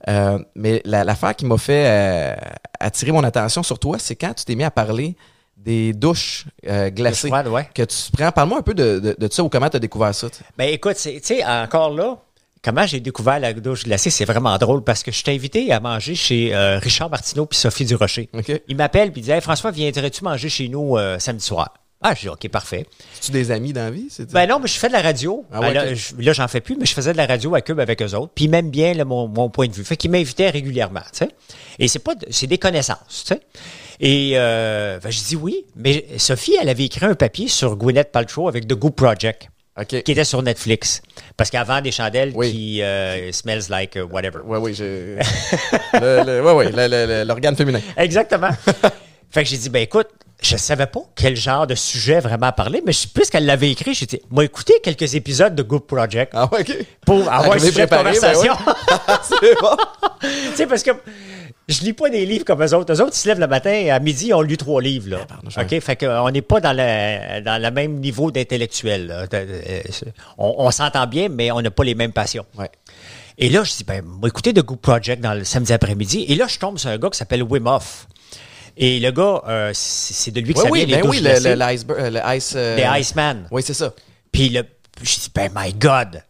euh, mais la- l'affaire qui m'a fait euh, attirer mon attention sur toi, c'est quand tu t'es mis à parler des douches euh, glacées froide, ouais. que tu prends. Parle-moi un peu de, de, de ça ou comment tu as découvert ça. Ben écoute, tu sais, encore là, comment j'ai découvert la douche glacée, c'est vraiment drôle parce que je t'ai invité à manger chez euh, Richard Martineau puis Sophie Durocher. OK. Il m'appelle puis il dit hey, François, viendrais-tu manger chez nous euh, samedi soir? Ah, je dis OK, parfait. C'est-tu des amis dans la vie? Ben non, mais je fais de la radio. Ah ouais, Ben là, ok. je- là, j'en fais plus, mais je faisais de la radio à Cube avec eux autres. Puis ils m'aiment bien là, mon, mon point de vue. Fait qu'ils m'invitaient régulièrement, tu sais. Et c'est pas, de- c'est des connaissances, tu sais. Et euh, ben, je dis oui, mais Sophie, elle avait écrit un papier sur Gwyneth Paltrow avec The Goop Project, qui était sur Netflix. Parce qu'avant des chandelles Oui. qui euh, smells like uh, whatever. Oui, j'ai. *laughs* le, le- ouais, ouais, l'organe féminin. Exactement. *laughs* fait que j'ai dit, ben écoute, je savais pas quel genre de sujet vraiment parler, mais puisqu'elle l'avait écrit, j'ai dit, moi écouté quelques épisodes de Goop Project Ah, ouais, pour avoir un sujet de ben conversation. *laughs* *laughs* bon. tu sais, parce que je lis pas des livres comme eux autres. Eux autres, ils se lèvent le matin, à midi, ils ont lu trois livres. Là. OK? Fait qu'on n'est pas dans le, dans le même niveau d'intellectuel. euh, On, on s'entend bien, mais on n'a pas les mêmes passions. Ouais. Et là, je dis, ben, écoutez The Goop Project dans le samedi après-midi. Et là, je tombe sur un gars qui s'appelle Wim Hof. Et le gars, euh, c'est de lui que ça oui, vient, les ben oui, douches le, le, euh, le ice. euh, Les Iceman. Oui, c'est ça. Puis le, je dis, ben, my God,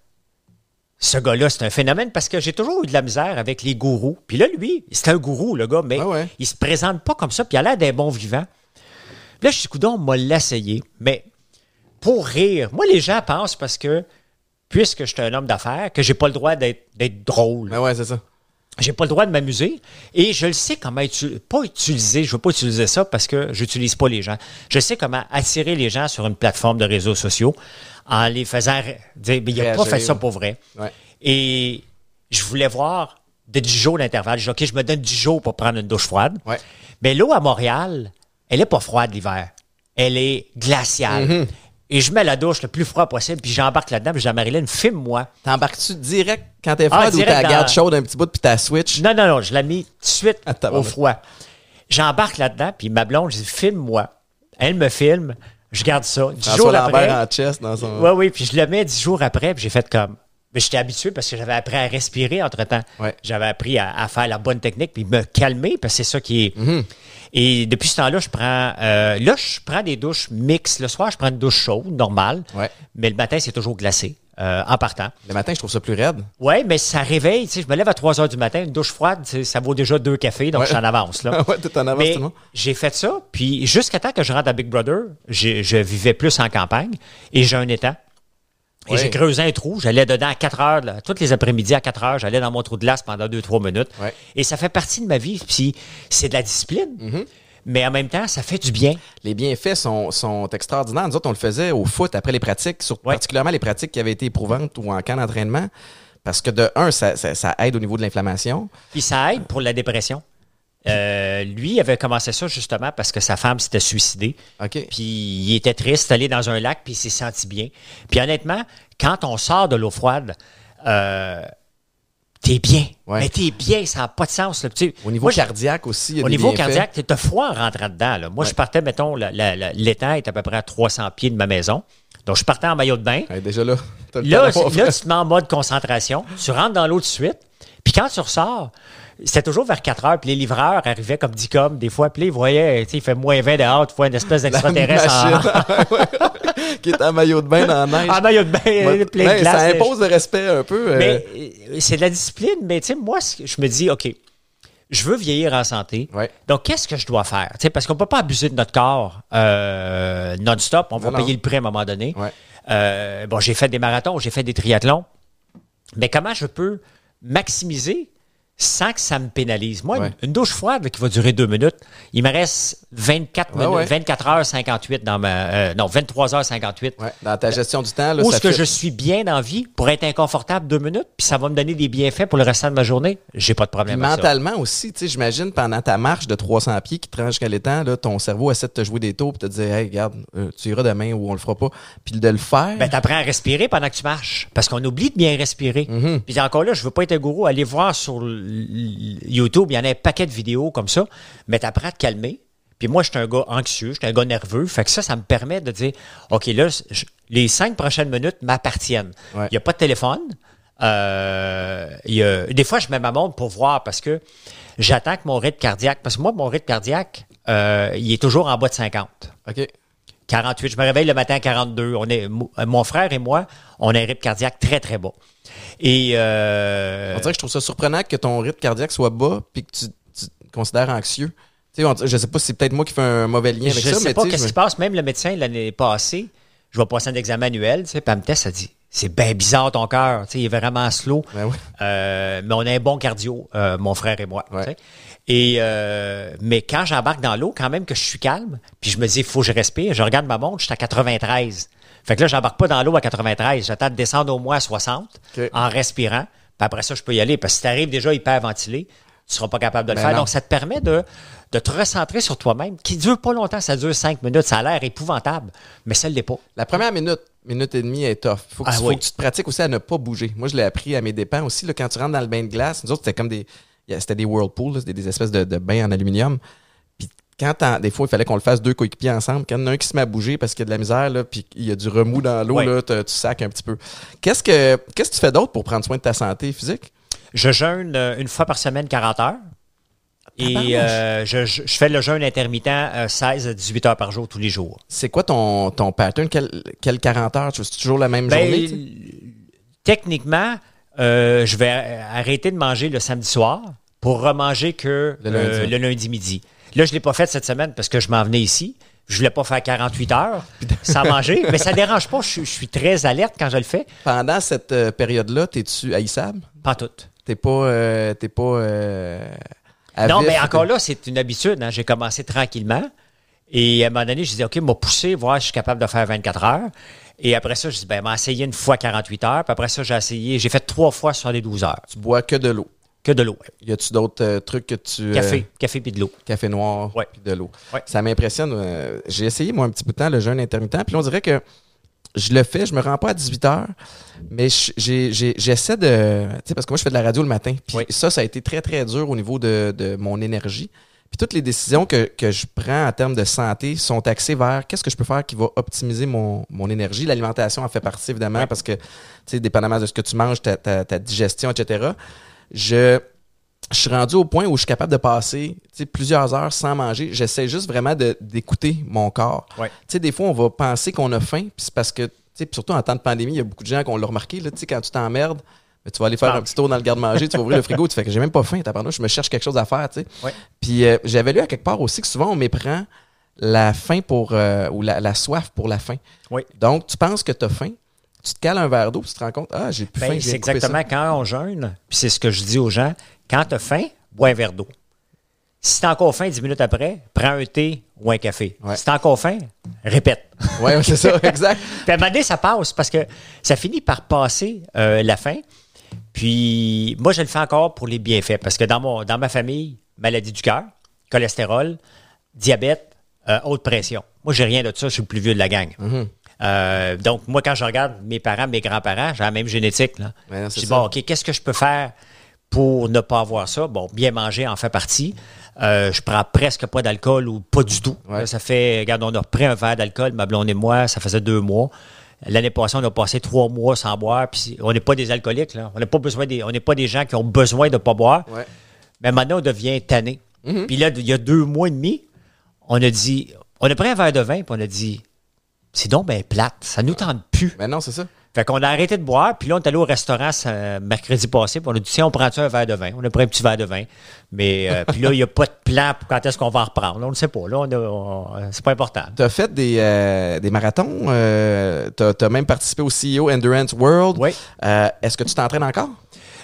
ce gars-là, c'est un phénomène parce que j'ai toujours eu de la misère avec les gourous. Puis là, lui, c'est un gourou, le gars, mais Ouais, ouais. il se présente pas comme ça, puis il a l'air d'un bon vivant. Puis là, je dis, coudonc, on m'a l'essayé. Mais pour rire, moi, les gens pensent parce que, puisque je suis un homme d'affaires, que j'ai pas le droit d'être d'être drôle. Ben ouais, c'est ça. J'ai pas le droit de m'amuser et je le sais comment pas utiliser, je veux pas utiliser ça parce que j'utilise pas les gens. Je sais comment attirer les gens sur une plateforme de réseaux sociaux en les faisant dire, mais il a pas fait ça pour vrai. Ouais. Et je voulais voir de 10 jours d'intervalle. Je dis, OK, je me donne 10 jours pour prendre une douche froide. Ouais. Mais l'eau à Montréal, elle est pas froide l'hiver. Elle est glaciale. Mm-hmm. Et je mets la douche le plus froid possible, puis j'embarque là-dedans, puis je dis à Marilyn, filme-moi. T'embarques-tu direct quand t'es Ah, froide ou t'as la dans- garde chaude un petit bout puis t'as switch? Non, non, non, je l'ai mis tout de suite Ah, au froid. J'embarque là-dedans, puis ma blonde, je dis filme-moi. Elle me filme, je garde ça. Dix François jours après. en chest dans son. Oui, oui, puis je le mets dix jours après, puis j'ai fait comme. Mais j'étais habitué parce que j'avais appris à respirer entre-temps. Ouais. J'avais appris à, à faire la bonne technique, puis me calmer, parce que c'est ça qui est. Mm-hmm. Et depuis ce temps-là, je prends. euh, là, je prends des douches mixtes. Le soir, je prends une douche chaude, normale. Ouais. Mais le matin, c'est toujours glacé, euh, en partant. Le matin, je trouve ça plus raide. Oui, mais ça réveille. Tu sais, je me lève à 3 heures du matin, une douche froide, tu sais, ça vaut déjà deux cafés, donc Ouais. je suis en avance. Là. *laughs* ouais, tout en avance, Mais tout le monde. j'ai fait ça, puis jusqu'à temps que je rentre à Big Brother, je vivais plus en campagne et j'ai un étang. Et Ouais. j'ai creusé un trou, j'allais dedans à 4 heures, là, toutes les après-midi à 4 heures, j'allais dans mon trou de glace pendant 2-3 minutes. Ouais. Et ça fait partie de ma vie, puis c'est de la discipline. Mm-hmm. Mais en même temps, ça fait du bien. Les bienfaits sont, sont extraordinaires. Nous autres, on le faisait au foot après les pratiques, sur, Ouais. particulièrement les pratiques qui avaient été éprouvantes ou en camp d'entraînement. Parce que de un, ça, ça- ça aide au niveau de l'inflammation. Puis ça aide pour la dépression. Euh, lui, il avait commencé ça justement parce que sa femme s'était suicidée. Puis il était triste, allé dans un lac, puis il s'est senti bien. Puis honnêtement, quand on sort de l'eau froide, euh, t'es bien. Ouais. Mais t'es bien, ça n'a pas de sens. là. Tu sais, Au niveau moi, cardiaque aussi, il y a au des niveau bienfaits. cardiaque, t'as froid en rentrant dedans. là. Moi, je partais, mettons, l'étang est à peu près à 300 pieds de ma maison. Donc, je partais en maillot de bain. Ouais, déjà là, t'as le Là, là, tu te mets en mode concentration. Tu rentres dans l'eau tout de suite. Puis quand tu ressors, c'était toujours vers 4 heures. Puis les livreurs arrivaient comme 10 comme des fois. Puis ils voyaient, tu sais, il fait moins 20 dehors. Tu vois une espèce d'extraterrestre en, machine *laughs* qui est en maillot de bain dans la neige. en maillot de bain plein de glace. ça impose le respect un peu. euh, Mais euh, c'est de la discipline. Mais tu sais, moi, je me dis, OK, je veux vieillir en santé. Ouais. Donc, qu'est-ce que je dois faire? Parce qu'on ne peut pas abuser de notre corps euh, non-stop. On va Non, non. payer le prix à un moment donné. Ouais. Euh, bon, j'ai fait des marathons, j'ai fait des triathlons. Mais comment je peux maximiser sans que ça me pénalise? Moi, une- Ouais. une, douche froide là, qui va durer deux minutes, il me reste 24 Ouais, minutes, ouais. 24 heures 58 dans ma. euh, non, 23 heures 58. ouais, dans ta gestion du temps, là, Où est-ce que je suis bien dans la vie pour être inconfortable deux minutes, puis ça va me donner des bienfaits pour le restant de ma journée? J'ai pas de problème avec ça. mentalement aussi, tu sais, j'imagine pendant ta marche de 300 pieds qui te range jusqu'à l'étang, là, ton cerveau essaie de te jouer des tours puis te dire, hey, regarde, euh, tu iras demain ou on le fera pas. Puis de le faire. Ben, t'apprends à respirer pendant que tu marches. Parce qu'on oublie de bien respirer. Mm-hmm. Puis encore là, je veux pas être un gourou. Allez voir sur YouTube, il y en a un paquet de vidéos comme ça. Mais t'apprends à te calmer. Puis moi, je suis un gars anxieux, je suis un gars nerveux. Fait que ça, ça me permet de dire, OK, là, je- les cinq prochaines minutes m'appartiennent. Il Ouais. n'y a pas de téléphone. Euh, y a- des fois, je mets ma montre pour voir parce que j'attends que mon rythme cardiaque, parce que moi, mon rythme cardiaque, euh, il est toujours en bas de 50. OK. 48. Je me réveille le matin à 42. On est, euh, mon frère et moi, on a un rythme cardiaque très, très bas. Et euh, On dirait que je trouve ça surprenant que ton rythme cardiaque soit bas puis que tu, tu te considères anxieux. Tu sais, je sais pas si c'est peut-être moi qui fais un mauvais lien avec je ça, sais mais pas qu'est-ce qui se passe. Même le médecin, l'année passée, je vais passer un examen annuel, tu sais, puis elle me teste, elle dit c'est bien bizarre ton cœur, tu sais, il est vraiment slow. Ben oui. Euh, mais on a un bon cardio, euh, mon frère et moi. Ouais. Et euh, mais quand j'embarque dans l'eau, quand même que je suis calme, puis je me dis, il faut que je respire. Je regarde ma montre, je suis à 93. Fait que là, j'embarque pas dans l'eau à 93. J'attends de descendre au moins à 60 OK. en respirant. Puis après ça, je peux y aller. Parce que si tu arrives déjà hyper ventilé, tu seras pas capable de le Ben faire. non. Donc, ça te permet de, de te recentrer sur toi-même, qui dure pas longtemps. Ça dure cinq minutes. Ça a l'air épouvantable, mais ça ne l'est pas. La première minute, minute et demie est tough. Faut que, Ah tu, oui. faut que tu te pratiques aussi à ne pas bouger. Moi, je l'ai appris à mes dépens aussi. Là, quand tu rentres dans le bain de glace, nous autres, c'était comme des. C'était des whirlpools, là, c'était des espèces de, de bains en aluminium. Puis quand des fois, il fallait qu'on le fasse deux coéquipiers ensemble. Quand il y en a un qui se met à bouger parce qu'il y a de la misère, là, puis il y a du remous dans l'eau, Ouais. là, te- tu sacs un petit peu. Qu'est-ce que qu'est-ce que tu fais d'autre pour prendre soin de ta santé physique? Je jeûne euh, une fois par semaine 40 heures. Tabarnouche. Et euh, je, je- je fais le jeûne intermittent euh, 16 à 18 heures par jour tous les jours. C'est quoi ton, ton pattern? Quel, quel 40 heures? Tu fais toujours la même Ben, journée? tu sais? techniquement, euh, je vais arrêter de manger le samedi soir pour remanger que Le lundi. euh, le lundi midi. Là, je ne l'ai pas fait cette semaine parce que je m'en venais ici. Je voulais pas faire 48 heures sans *laughs* manger, mais ça dérange pas. Je, suis- je suis très alerte quand je le fais. Pendant cette euh, période-là, t'es-tu haïssable? Pas tout. T'es pas. pas. Non, mais encore là, c'est une habitude. hein. J'ai commencé tranquillement. Et à un moment donné, je disais, OK, m'a poussé, voir si je suis capable de faire 24 heures. Et après ça, je dis, ben, m'a essayé une fois 48 heures. Puis après ça, j'ai essayé, j'ai fait trois fois 72 heures. Tu bois que de l'eau. Que de l'eau. Y a-tu d'autres euh, trucs que tu. Café, euh, café puis de l'eau. café noir Ouais. puis de l'eau. Ouais. Ça m'impressionne. euh, J'ai essayé, moi, un petit bout de temps, le jeûne intermittent. Puis on dirait que je le fais, je me rends pas à 18 heures, mais j'essaie de. Tu sais, parce que moi, je fais de la radio le matin. Puis Oui. ça, ça a été très, très dur au niveau de, de mon énergie. Puis toutes les décisions que, que je prends en termes de santé sont axées vers qu'est-ce que je peux faire qui va optimiser mon, mon énergie. L'alimentation en fait partie, évidemment, parce que, tu sais, dépendamment de ce que tu manges, ta, ta- ta digestion, etc. Je, je suis rendu au point où je suis capable de passer tu sais, plusieurs heures sans manger. J'essaie juste vraiment d'écouter mon corps. Ouais. Tu sais, des fois, on va penser qu'on a faim, puis c'est parce que, tu sais, puis surtout en temps de pandémie, il y a beaucoup de gens qui ont l'a remarqué, là, tu sais, quand tu t'emmerdes, tu vas aller faire un petit tour dans le garde-manger, tu vas ouvrir le frigo, tu fais que j'ai même pas faim, tabarnouche, je me cherche quelque chose à faire, tu sais. Puis euh, j'avais lu à quelque part aussi que souvent on méprend la faim pour, euh, ou la, la soif pour la faim. Oui. Donc, tu penses que tu as faim, tu te cales un verre d'eau, puis tu te rends compte, ah, j'ai plus Ben, faim, c'est exactement quand on jeûne, puis c'est ce que je dis aux gens, quand tu as faim, bois un verre d'eau. Si tu as encore faim 10 minutes après, prends un thé ou un café. Ouais. Si tu as encore faim, répète. Ouais, c'est ça, *laughs* exact. Puis à un moment donné, ça passe parce que ça finit par passer euh, la faim. Puis moi, je le fais encore pour les bienfaits parce que dans, mon, dans ma famille, maladie du cœur, cholestérol, diabète, euh, haute pression. Moi, j'ai rien de ça, je suis le plus vieux de la gang. Euh, donc, moi, quand je regarde mes parents, mes grands-parents, j'ai la même génétique. Là. Non, je dis, bon, OK, qu'est-ce que je peux faire pour ne pas avoir ça? Bon, bien manger en fait partie. Euh, je prends presque pas d'alcool ou pas du tout. Ouais. Là, ça fait, regarde, on a repris un verre d'alcool, ma blonde et moi, ça faisait deux mois. L'année passée, on a passé trois mois sans boire. Puis on n'est pas des alcooliques, là. On n'est pas besoin des, on n'est pas des gens qui ont besoin de ne pas boire. Ouais. Mais maintenant, on devient tanné. Mhm. Puis là, il y a deux mois et demi, on a dit, on a pris un verre de vin, puis on a dit, c'est donc ben plate, ça nous tente plus. Mais non, c'est ça. Fait qu'on a arrêté de boire, puis là, on est allé au restaurant ce- mercredi passé, puis on a dit, tiens, on prend-tu un verre de vin? On a pris un petit verre de vin. Mais, euh, *laughs* puis là, il n'y a pas de plan pour quand est-ce qu'on va en reprendre. On ne sait pas. Là, on on- c'est pas important. Tu as fait des, euh, des marathons. Euh, tu as, même participé au CEO Endurance World. Oui. Euh, Est-ce que tu t'entraînes encore?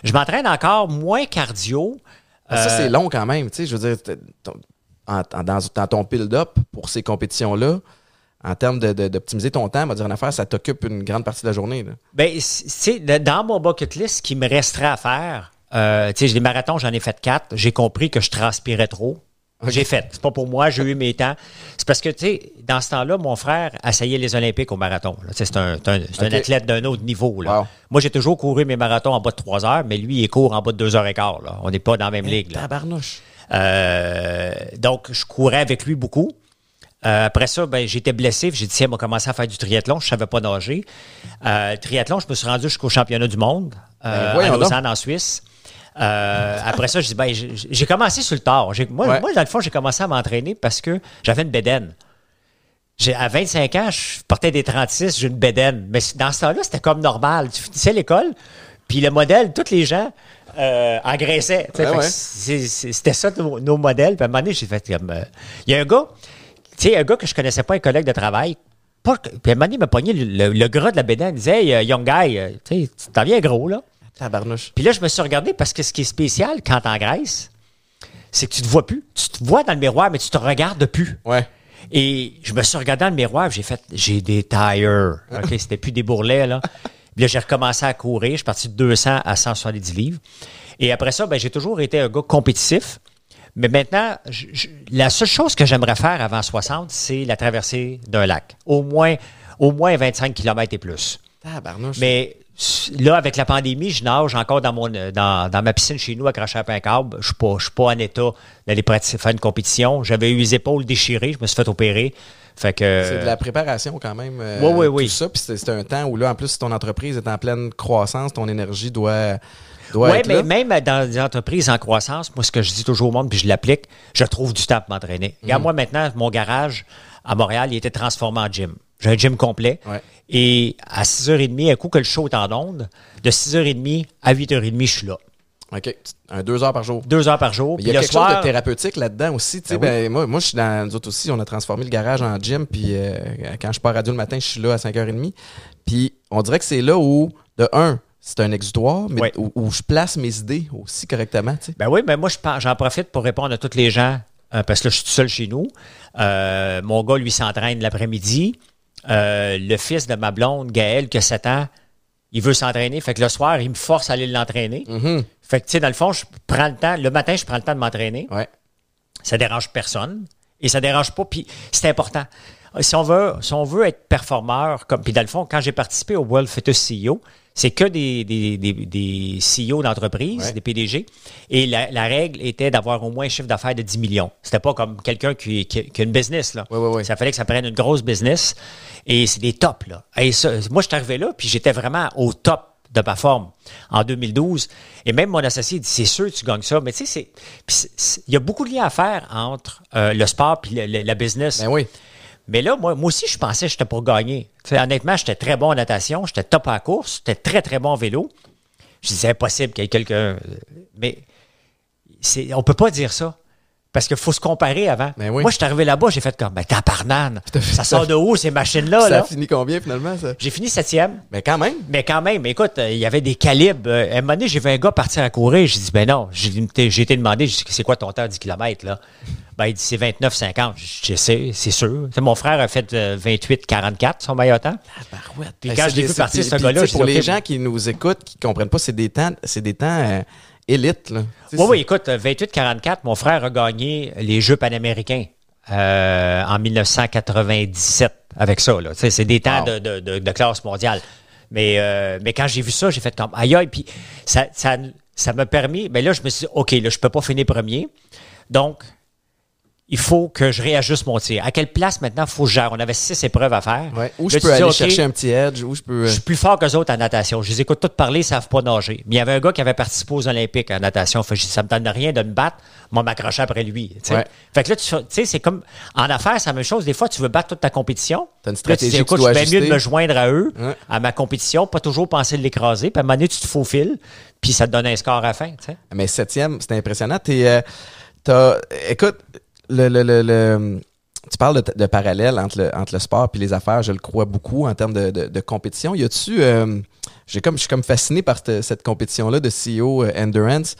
Je m'entraîne encore moins cardio. Que Ça, Euh, c'est long quand même. Tu sais, je veux dire, t'es- ton- en- en- dans, dans ton build-up pour ces compétitions-là, en termes de- de- d'optimiser ton temps, on va dire une affaire, ça t'occupe une grande partie de la journée. là. De- dans mon bucket list, ce qui me resterait à faire, euh, tu sais, j'ai des marathons, j'en ai fait quatre. J'ai compris que je transpirais trop. J'ai fait. C'est pas pour moi, j'ai eu mes temps. C'est parce que, tu sais, dans ce temps-là, mon frère essayait les Olympiques au marathon. C'est un, un- athlète d'un autre niveau. là. Wow. Moi, j'ai toujours couru mes marathons en bas de 3 heures, mais lui, il court en bas de 2 heures et quart. Là. On n'est pas dans la même ligue. Là. Tabarnouche. Euh, donc, je courais avec lui beaucoup. Euh, après ça, ben, j'étais blessé. J'ai dit, tiens, on va commencer à faire du triathlon. Je ne savais pas nager. Euh, triathlon, je me suis rendu jusqu'au championnat du monde euh, Ben, à Lausanne, en Suisse. Euh, après ça, je dis, ben, j'ai j'ai commencé sur le tard. J'ai- Moi, Ouais. moi, dans le fond, j'ai commencé à m'entraîner parce que j'avais une bédaine. J'ai- À 25 ans, je portais des 36, j'ai une bédaine. Mais dans ce temps-là, c'était comme normal. Tu finissais l'école, puis le modèle, tous les gens euh. Ouais, ouais. c'est- C'était ça nos, nos modèles. Puis à un moment donné, j'ai fait comme. euh, Il y a un gars, tu sais, un gars que je connaissais pas, un collègue de travail. Pas, puis à un moment donné, il m'a pogné le, le- le gras de la bédaine. Il disait, hey, euh, young guy, euh, tu t'en viens gros, là. Tabarnouche. Puis là, je me suis regardé parce que ce qui est spécial quand t'engraisses, c'est que tu te vois plus. Tu te vois dans le miroir, mais tu te regardes plus. Ouais. Et je me suis regardé dans le miroir, j'ai fait, j'ai des tires. OK, *laughs* c'était plus des bourrelets, là. Puis là, j'ai recommencé à courir. Je suis parti de 200 à 170 livres. Et après ça, ben, j'ai toujours été un gars compétitif. Mais maintenant, je- je- la seule chose que j'aimerais faire avant 60, c'est la traversée d'un lac. Au moins, au moins 25 km et plus. Mais là, avec la pandémie, je nage encore dans, mon, dans, dans ma piscine chez nous, à câble. Je ne suis pas en état d'aller pratiquer- faire une compétition. J'avais eu les épaules déchirées. Je me suis fait opérer. Fait que, C'est de la préparation quand même. euh, Oui, oui, oui. Tout ça. Puis c'est c'est un temps où là, en plus, si ton entreprise est en pleine croissance, ton énergie doit Oui, mais là. même dans des entreprises en croissance, moi, ce que je dis toujours au monde, puis je l'applique, je trouve du temps pour m'entraîner. Mhm. Regarde, moi, maintenant, mon garage à Montréal, il était transformé en gym. J'ai un gym complet. Ouais. Et à 6h30, un coup que le show est en onde, de 6h30 à 8h30, je suis là. OK. Un deux heures par jour. Deux heures par jour. Il y a quelque soir, chose de thérapeutique là-dedans aussi. Ben oui. ben, moi, moi, je suis dans. Nous autres aussi, on a transformé le garage en gym. Puis euh, quand je pars radio le matin, je suis là à 5h30. Puis on dirait que c'est là où, de un, c'est un exutoire, mais où, où je place mes idées aussi correctement. tu sais. Ben oui, mais moi, j'en profite pour répondre à tous les gens, euh, parce que là, je suis tout seul chez nous. Euh, mon gars, lui, s'entraîne l'après-midi. Euh, le fils de ma blonde, Gaël, qui a 7 ans, il veut s'entraîner. Fait que le soir, il me force à aller l'entraîner. Mhm. Fait que, tu sais, dans le fond, je prends le temps. Le matin, je prends le temps de m'entraîner. Ouais. Ça dérange personne. Et ça dérange pas. Puis c'est important. Si on veut, si on veut être performeur, comme, puis dans le fond, quand j'ai participé au World Fitness CEO, c'est que des, des, des, des CEO d'entreprise, Ouais. des PDG. Et la, la règle était d'avoir au moins un chiffre d'affaires de 10 millions. C'était pas comme quelqu'un qui, qui- qui a une business. Là. Ouais, ouais. Ça fallait que ça prenne une grosse business. Et c'est des tops. Là. Et ça, moi, je suis arrivé là, puis j'étais vraiment au top de ma forme en 2012. Et même mon associé dit c'est sûr tu gagnes ça. Mais tu sais, il y a beaucoup de liens à faire entre euh, le sport et la business. Ben oui. Mais là, moi, moi aussi, je pensais que j'étais pour gagner. Honnêtement, j'étais très bon en natation, j'étais top à la course, j'étais très, très bon en vélo. Je disais impossible qu'il y ait quelqu'un. euh, Mais c'est, on peut pas dire ça. Parce qu'il faut se comparer avant. Ben oui. Moi, je suis arrivé là-bas, j'ai fait comme, ben, tabarnane. Ça sort de où, ces machines-là? ça Là? a fini combien finalement, ça? J'ai fini septième. Mais quand même. Mais quand même, écoute, euh, il y avait des calibres. Euh, à un moment donné, j'ai vu un gars partir à courir. J'ai dit, ben non. J'ai été demandé, c'est quoi ton temps 10 km, là? Ben, il dit, c'est 29,50. Je sais, c'est sûr. Mon frère a fait euh, 28,44, son meilleur temps. Puis Ben, quand je l'ai vu partir, ce gars-là, Pour les gens qui nous écoutent, qui comprennent pas, c'est des temps, c'est des temps élites, là. Oui, oui, écoute, euh, 28-44, mon frère a gagné les Jeux panaméricains euh, en 1997 avec ça. C'est des temps Wow. de, de- de- de classe mondiale. Mais, euh, mais quand j'ai vu ça, j'ai fait comme aïe aïe. Puis ça, ça, ça m'a permis. Mais là, je me suis dit, OK, là, je peux pas finir premier. Donc, il faut que je réajuste mon tir. À quelle place maintenant il faut que je gère? On avait six épreuves à faire. Ouais. Où je peux dis, aller chercher un petit edge, où je peux. je suis plus fort qu'eux autres en natation. Je les écoute tous parler, ils savent pas nager. Mais il y avait un gars qui avait participé aux Olympiques en natation. Fait j'ai dit, ça me donne rien de me battre. Moi, m'accrocher après lui. Ouais. Fait que là, tu tu sais, c'est comme en affaires, c'est la même chose. Des fois, tu veux battre toute ta compétition. T'as une là, tu stratégie dis, écoute, je bien mieux de me joindre à eux, Ouais. à ma compétition, pas toujours penser de l'écraser. Puis à un moment donné, tu te faufiles, puis ça te donne un score à la fin. Mais septième, c'était impressionnant. T'es, euh, t'as- écoute, le, le, le, le- tu parles de, parallèle entre le, entre le sport et les affaires, je le crois beaucoup en termes de, de, compétition. Y a-tu, euh, j'ai comme, je suis comme fasciné par cette, cette compétition-là de CEO euh, Endurance.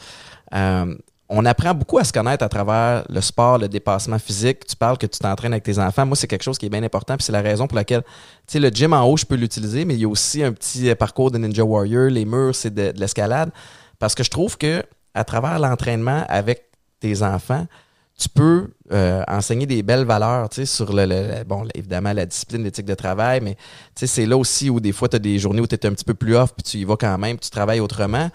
Euh, on apprend beaucoup à se connaître à travers le sport, le dépassement physique. Tu parles que tu t'entraînes avec tes enfants. Moi, c'est quelque chose qui est bien important, puis c'est la raison pour laquelle, tu sais, le gym en haut, je peux l'utiliser, mais il y a aussi un petit parcours de Ninja Warrior. Les murs, c'est de, de l'escalade. Parce que je trouve que à travers l'entraînement avec tes enfants, tu peux euh, enseigner des belles valeurs, tu sais, sur le, le- bon, évidemment, la discipline, l'éthique de travail, mais tu sais, c'est là aussi où des fois, tu as des journées où tu es un petit peu plus off, puis tu y vas quand même, puis tu travailles autrement.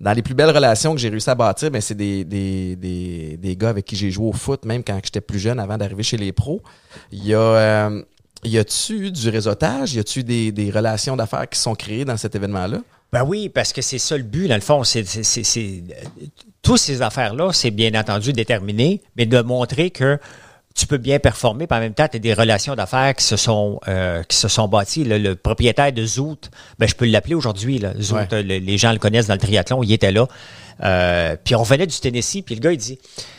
Dans les plus belles relations que j'ai réussi à bâtir, ben, c'est des, des, des, des gars avec qui j'ai joué au foot, même quand j'étais plus jeune, avant d'arriver chez les pros. Y a... euh, y a-tu du réseautage? Y a-tu des, des relations d'affaires qui sont créées dans cet événement-là? Ben oui, parce que c'est ça le but, dans le fond. C'est, toutes ces affaires-là, c'est bien entendu déterminé, mais de montrer que tu peux bien performer, puis en même temps, tu as des relations d'affaires qui se sont euh, qui se sont bâties. Le, le propriétaire de Zoot, ben, je peux l'appeler aujourd'hui. Là. Zoot, Ouais. euh, le- les gens le connaissent dans le triathlon, il était là. Euh, puis on venait du Tennessee, puis le gars, il dit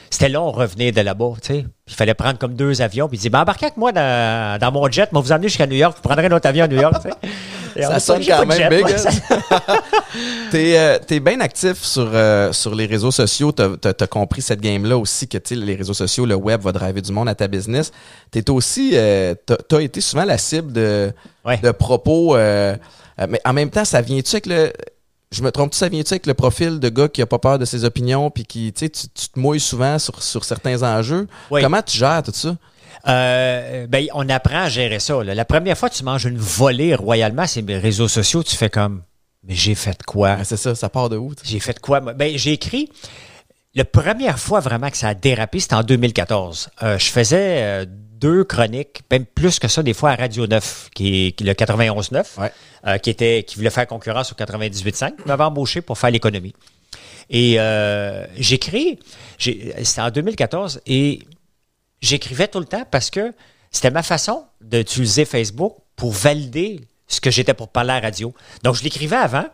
c'était long, on revenait de là-bas, tu sais. Il fallait prendre comme deux avions. Puis il dit ben, embarquez avec moi dans, dans mon jet, moi vous emmener jusqu'à New York, vous prendrez un autre avion à New York, tu sais. Ça on- sonne quand même big, hein? *laughs* T'es euh, t'es bien actif sur, euh, sur les réseaux sociaux. T'as as, compris cette game-là aussi que les réseaux sociaux, le web va driver du monde à ta business. T'es aussi, euh, t'as été souvent la cible de, Ouais. de propos. euh, mais en même temps, ça vient-tu avec le. Je me trompe-tu, ça vient-tu avec le profil de gars qui a pas peur de ses opinions puis qui, tu sais, tu tu te mouilles souvent sur, sur certains enjeux? Oui. Comment tu gères tout ça? Euh, ben, on apprend à gérer ça. là. La première fois que tu manges une volée royalement, c'est les réseaux sociaux, tu fais comme, mais j'ai fait quoi? C'est ça, ça part de où? J'ai fait quoi? Ben, j'ai écrit. La première fois vraiment que ça a dérapé, c'était en 2014. Euh, je faisais euh, deux chroniques, même plus que ça, des fois à Radio 9, qui est qui est le 91.9, Ouais. euh, qui, était, qui voulait faire concurrence au 98.5. Il m'avait embauché pour faire l'économie. Et euh, j'écris, j'ai- c'était en 2014, et j'écrivais tout le temps parce que c'était ma façon d'utiliser Facebook pour valider ce que j'étais pour parler à la radio. Donc, je l'écrivais avant.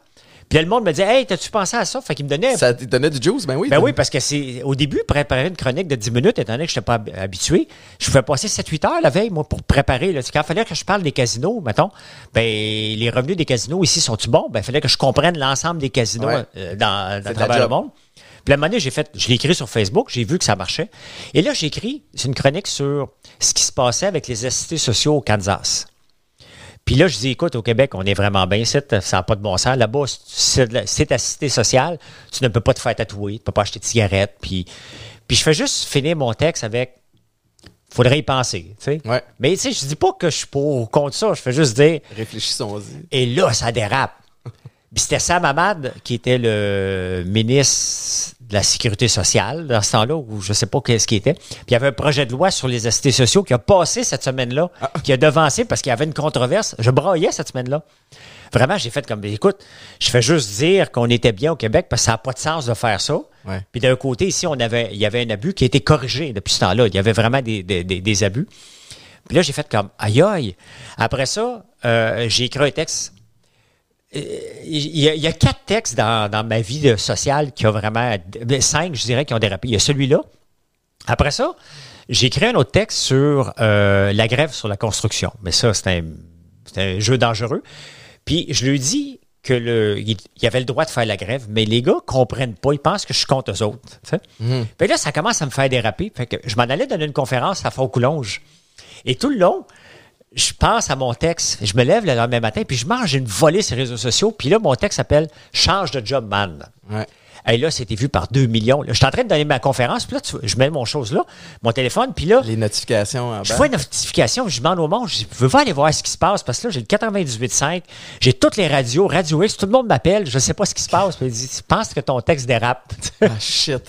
Puis là, le monde me disait Hey, t'as-tu pensé à ça? Fait qu'il me donnait. Ça te donnait du juice? Ben oui. Ben oui, parce que c'est au début, préparer une chronique de 10 minutes, étant donné que je n'étais pas hab- habitué, je pouvais passer 7-8 heures la veille, moi, pour préparer. Là. Quand il fallait que je parle des casinos, mettons, ben, les revenus des casinos ici sont-ils bons? Ben, il fallait que je comprenne l'ensemble des casinos Ouais. euh, dans, le monde. Puis à un moment donné, j'ai fait, je l'ai écrit sur Facebook, j'ai vu que ça marchait. Et là, j'ai écrit, c'est une chronique sur ce qui se passait avec les assistés sociaux au Kansas. Puis là, je dis, écoute, au Québec, on est vraiment bien ici, ça n'a pas de bon sens. Là-bas, c'est de la- c'est assisté social, tu ne peux pas te faire tatouer, tu ne peux pas acheter de cigarettes. Puis, puis je fais juste finir mon texte avec, faudrait y penser. Ouais. Mais tu sais, je dis pas que je suis pour ou contre ça, je fais juste dire, Réfléchissons-y. et là, ça dérape. Puis c'était Sam Hamad, qui était le ministre de la Sécurité sociale dans ce temps-là, ou je sais pas qu'est-ce qui était. Puis il y avait un projet de loi sur les assistés sociaux qui a passé cette semaine-là, qui a devancé parce qu'il y avait une controverse. Je braillais cette semaine-là. Vraiment, j'ai fait comme, écoute, je fais juste dire qu'on était bien au Québec parce que ça n'a pas de sens de faire ça. Ouais. Puis d'un côté, ici, on avait, il y avait un abus qui a été corrigé depuis ce temps-là. Il y avait vraiment des, des- des- des abus. Puis là, j'ai fait comme, aïe aïe. Après ça, euh, j'ai écrit un texte. Euh, Il y, a, il y a quatre textes dans, dans ma vie sociale qui ont vraiment. ben, Cinq, je dirais, qui ont dérapé. Il y a celui-là. Après ça, j'ai écrit un autre texte sur euh, la grève sur la construction. Mais ça, c'est un, un jeu dangereux. Puis je lui dis que le, il, il avait le droit de faire la grève, mais les gars comprennent pas. Ils pensent que je suis contre eux autres. sais. Puis là, ça commence à me faire déraper. Fait que je m'en allais donner une conférence à Fort-Coulonge. Et tout le long, je pense à mon texte. Je me lève le lendemain matin, puis je mange une volée sur les réseaux sociaux. Puis là, mon texte s'appelle Change de job, man. Et là, c'était vu par 2 millions. Là, je suis en train de donner ma conférence, puis là, tu je mets mon chose là, mon téléphone, puis là, Les notifications en je bas. vois une notification, je demande au monde, je dis, veux pas aller voir ce qui se passe, parce que là, j'ai le 98.5, j'ai toutes les radios, Radio X, tout le monde m'appelle, je sais pas ce qui se passe, puis il dit, tu penses que ton texte dérape. *laughs* Ah, shit.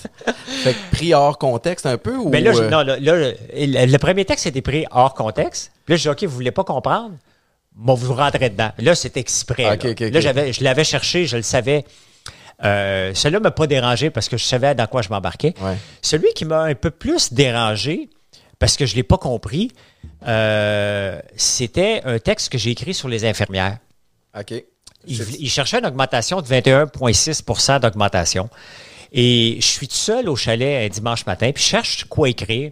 fait que pris hors contexte un peu ou. Mais là, je- euh, non, là, là, le, premier texte était pris hors contexte. Puis là, je dis, OK, vous voulez pas comprendre? Bon, vous rentrez dedans. Là, c'était exprès. Là. Là, j'avais, je l'avais cherché, je le savais. Euh, celui-là m'a pas dérangé parce que je savais dans quoi je m'embarquais. Ouais. Celui qui m'a un peu plus dérangé, parce que je l'ai pas compris, euh, c'était un texte que j'ai écrit sur les infirmières. OK. Il cherchait une augmentation de 21,6% d'augmentation. Et je suis tout seul au chalet un dimanche matin, puis je cherche quoi écrire.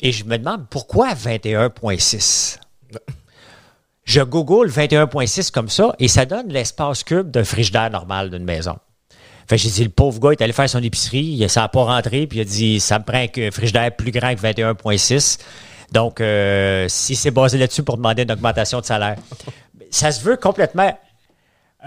Et je me demande pourquoi 21,6 Je google 21,6 comme ça, et ça donne l'espace cube d'un frigidaire normal d'une maison. Fait que j'ai dit, le pauvre gars est allé faire son épicerie, il- ça n'a pas rentré, puis il a dit, ça me prend un frigidaire plus grand que 21,6. Donc, euh, si c'est basé là-dessus pour demander une augmentation de salaire, ça se veut complètement.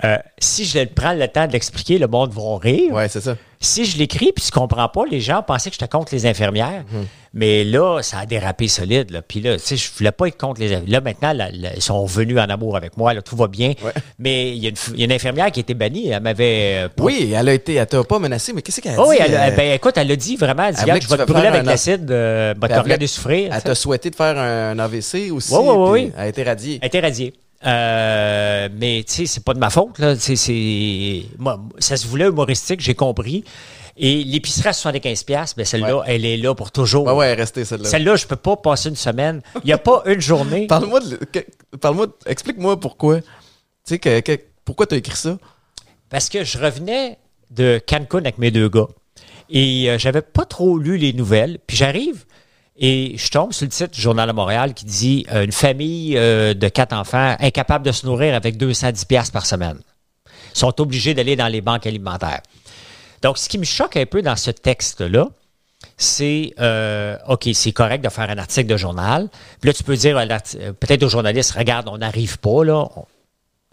euh, si je prends le temps de l'expliquer, le monde va rire. Ouais, c'est ça. Si je l'écris puis tu comprends pas, les gens pensaient que j'étais contre les infirmières. Mhm. Mais là, ça a dérapé solide. Là. Puis là, tu sais, je voulais pas être contre les infirmières. Là, maintenant, là, là, ils sont venus en amour avec moi. Là, tout va bien. Ouais. Mais il y, a une y a infirmière qui a été bannie. Elle m'avait. euh, pas- Oui, elle a été. Elle t'a pas menacé, mais qu'est-ce qu'elle a Oh, oui, dit? elle, a- euh, ben, écoute, elle a dit vraiment, elle dit, elle je que vais te brûler avec l'acide, euh, va te elle regarder souffrir. Elle t'a souhaité de faire un AVC aussi. Oui, oui, oui, oui. Elle a été radiée. Elle était radiée. Euh, mais tu sais, c'est pas de ma faute. Là. Tu c'est, moi, ça se voulait humoristique, j'ai compris. Et l'épicerie à 75$, ben celle-là, elle est là pour toujours. Ouais, ouais, elle est restée celle-là. Celle-là, je peux pas passer une semaine. Il n'y a pas une journée. *laughs* Parle-moi de. Parle-moi. Explique-moi pourquoi. Tu sais, que, que- pourquoi t'as écrit ça? Parce que je revenais de Cancun avec mes deux gars. Et euh, j'avais pas trop lu les nouvelles. Puis j'arrive et je tombe sur le titre du Journal de Montréal qui dit euh, Une famille euh, de quatre enfants incapable de se nourrir avec 210 pièces par semaine. sont obligés d'aller dans les banques alimentaires. Donc, ce qui me choque un peu dans ce texte-là, c'est euh, OK, c'est correct de faire un article de journal. Puis là, tu peux dire euh, peut-être aux journalistes, regarde, on n'arrive pas, là,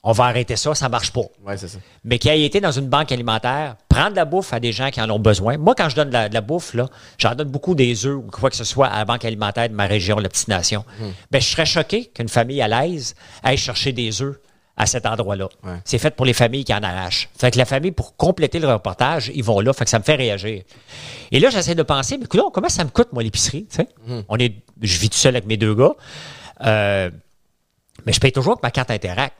on, va arrêter ça, ça marche pas. Ouais, c'est ça. Mais qui a été dans une banque alimentaire, prendre de la bouffe à des gens qui en ont besoin. Moi, quand je donne de la, de la bouffe, là, j'en donne beaucoup des œufs ou quoi que ce soit à la banque alimentaire de ma région, la petite nation. Ben, je serais choqué qu'une famille à l'aise aille chercher des œufs à cet endroit-là. Ouais. C'est fait pour les familles qui en arrachent. Fait que la famille, pour compléter le reportage, ils vont là. Fait que ça me fait réagir. Et là, j'essaie de penser, mais écoute, comment ça me coûte, moi, l'épicerie? sais? On est, je vis tout seul avec mes deux gars. Euh, mais je paye toujours avec ma carte Interact.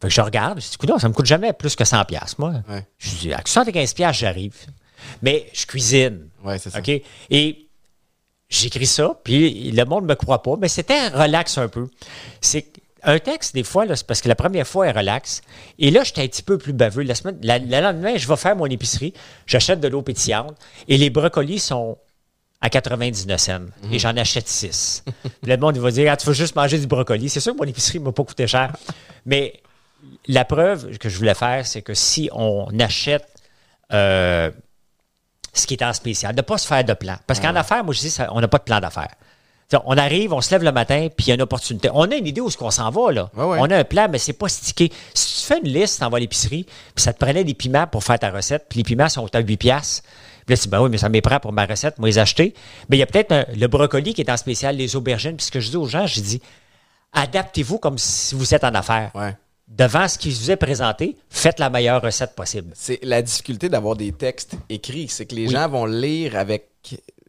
Fait que je regarde, je dis, écoute, ça me coûte jamais plus que 100 pièces moi. Ouais. Je dis, à 75 pièces j'arrive. Mais je cuisine. Ouais, c'est ça. OK? Et j'écris ça, puis le monde ne me croit pas, mais c'était relax un peu. C'est un texte, des fois, c'est parce que la première fois, est relax. Et là, j'étais un petit peu plus baveux. La semaine, la- le lendemain, je vais faire mon épicerie, j'achète de l'eau pétillante, et les brocolis sont à 99 cents. Et j'en achète 6. le monde, il va dire, ah, tu veux juste manger du brocoli? C'est sûr que mon épicerie ne m'a pas coûté cher. Mais la preuve que je voulais faire, c'est que si on achète euh, ce qui est en spécial, de ne pas se faire de plan. Parce qu'en affaires, moi, je dis, ça- on n'a pas de plan d'affaires. T'sais, On arrive, on se lève le matin, puis il y a une opportunité. On a une idée où est-ce qu'on s'en va, là. Ouais, ouais. On a un plan, mais c'est pas stické. Si tu fais une liste, t'en vas à l'épicerie, puis ça te prenait des piments pour faire ta recette, puis les piments sont à 8 piastres. Puis là, tu dis, ben oui, mais ça m'est prêt pour ma recette, moi, les acheter. Mais il y a peut-être le brocoli qui est en spécial, les aubergines. Puis ce que je dis aux gens, je dis, adaptez-vous comme si vous êtes en affaires. Ouais. Devant ce qui vous est présenté, faites la meilleure recette possible. C'est la difficulté d'avoir des textes écrits. C'est que les gens vont lire avec.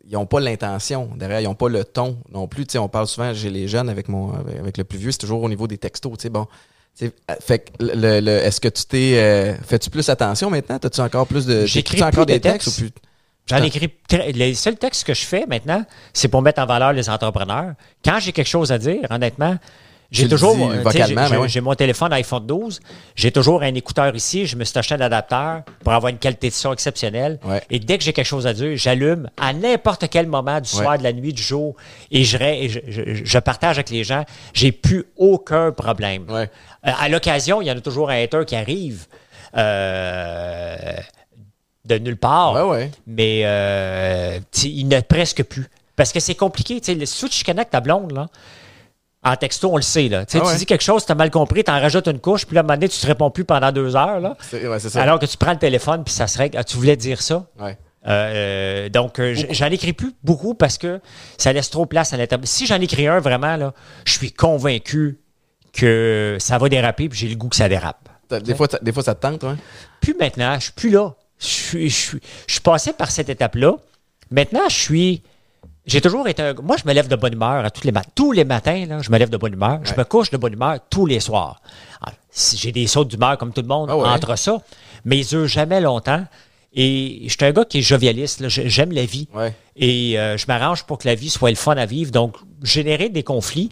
Ils n'ont pas l'intention derrière, ils n'ont pas le ton non plus. On parle souvent, j'ai les jeunes avec mon avec le plus vieux, c'est toujours au niveau des textos. Bon. Euh, fait que le, le- est-ce que tu t'es. euh, Fais-tu plus attention maintenant? As-tu encore plus de. J'écris encore des textes, textes. ou plus? J'en écris. Les seuls textes que je fais maintenant, c'est pour mettre en valeur les entrepreneurs. Quand j'ai quelque chose à dire, honnêtement, J'ai toujours, j'ai- ouais. mon téléphone iPhone 12, j'ai toujours un écouteur ici, je me suis acheté un adapteur pour avoir une qualité de son exceptionnelle. Ouais. Et dès que j'ai quelque chose à dire, j'allume à n'importe quel moment du soir, Ouais. de la nuit, du jour, et je, et je, je- je partage avec les gens. J'ai plus aucun problème. Euh, à l'occasion, il y en a toujours un hater qui arrive euh, de nulle part. Mais euh, il n'est presque plus. Parce que c'est compliqué. Si tu connectes ta blonde, là, en texto, on le sait. Là. Tu Ah tu dis quelque chose, tu as mal compris, tu en rajoutes une couche, puis là, à un moment donné, tu te réponds plus pendant deux heures. Là, ouais, ça. alors que tu prends le téléphone, puis ça se règle. Ah, tu voulais dire ça? Ouais. Euh, donc, euh, j'en écris plus beaucoup parce que ça laisse trop place à l'internet. Si j'en écris un, vraiment, là, je suis convaincu que ça va déraper, puis j'ai le goût que ça dérape. Des fois, des fois, ça te tente, ouais? Plus maintenant, je suis plus là. Je suis, je suis, je suis passé par cette étape-là. Maintenant, je suis. J'ai toujours été un. Moi, je me lève de bonne humeur à tous les matins. Tous les matins, là, je me lève de bonne humeur. Je me couche de bonne humeur tous les soirs. J'ai des sautes d'humeur comme tout le monde Ah ouais. entre ça, mais ils durent jamais longtemps. Et je suis un gars qui est jovialiste. J'aime la vie. Ouais. Et euh, je m'arrange pour que la vie soit le fun à vivre. Donc, générer des conflits.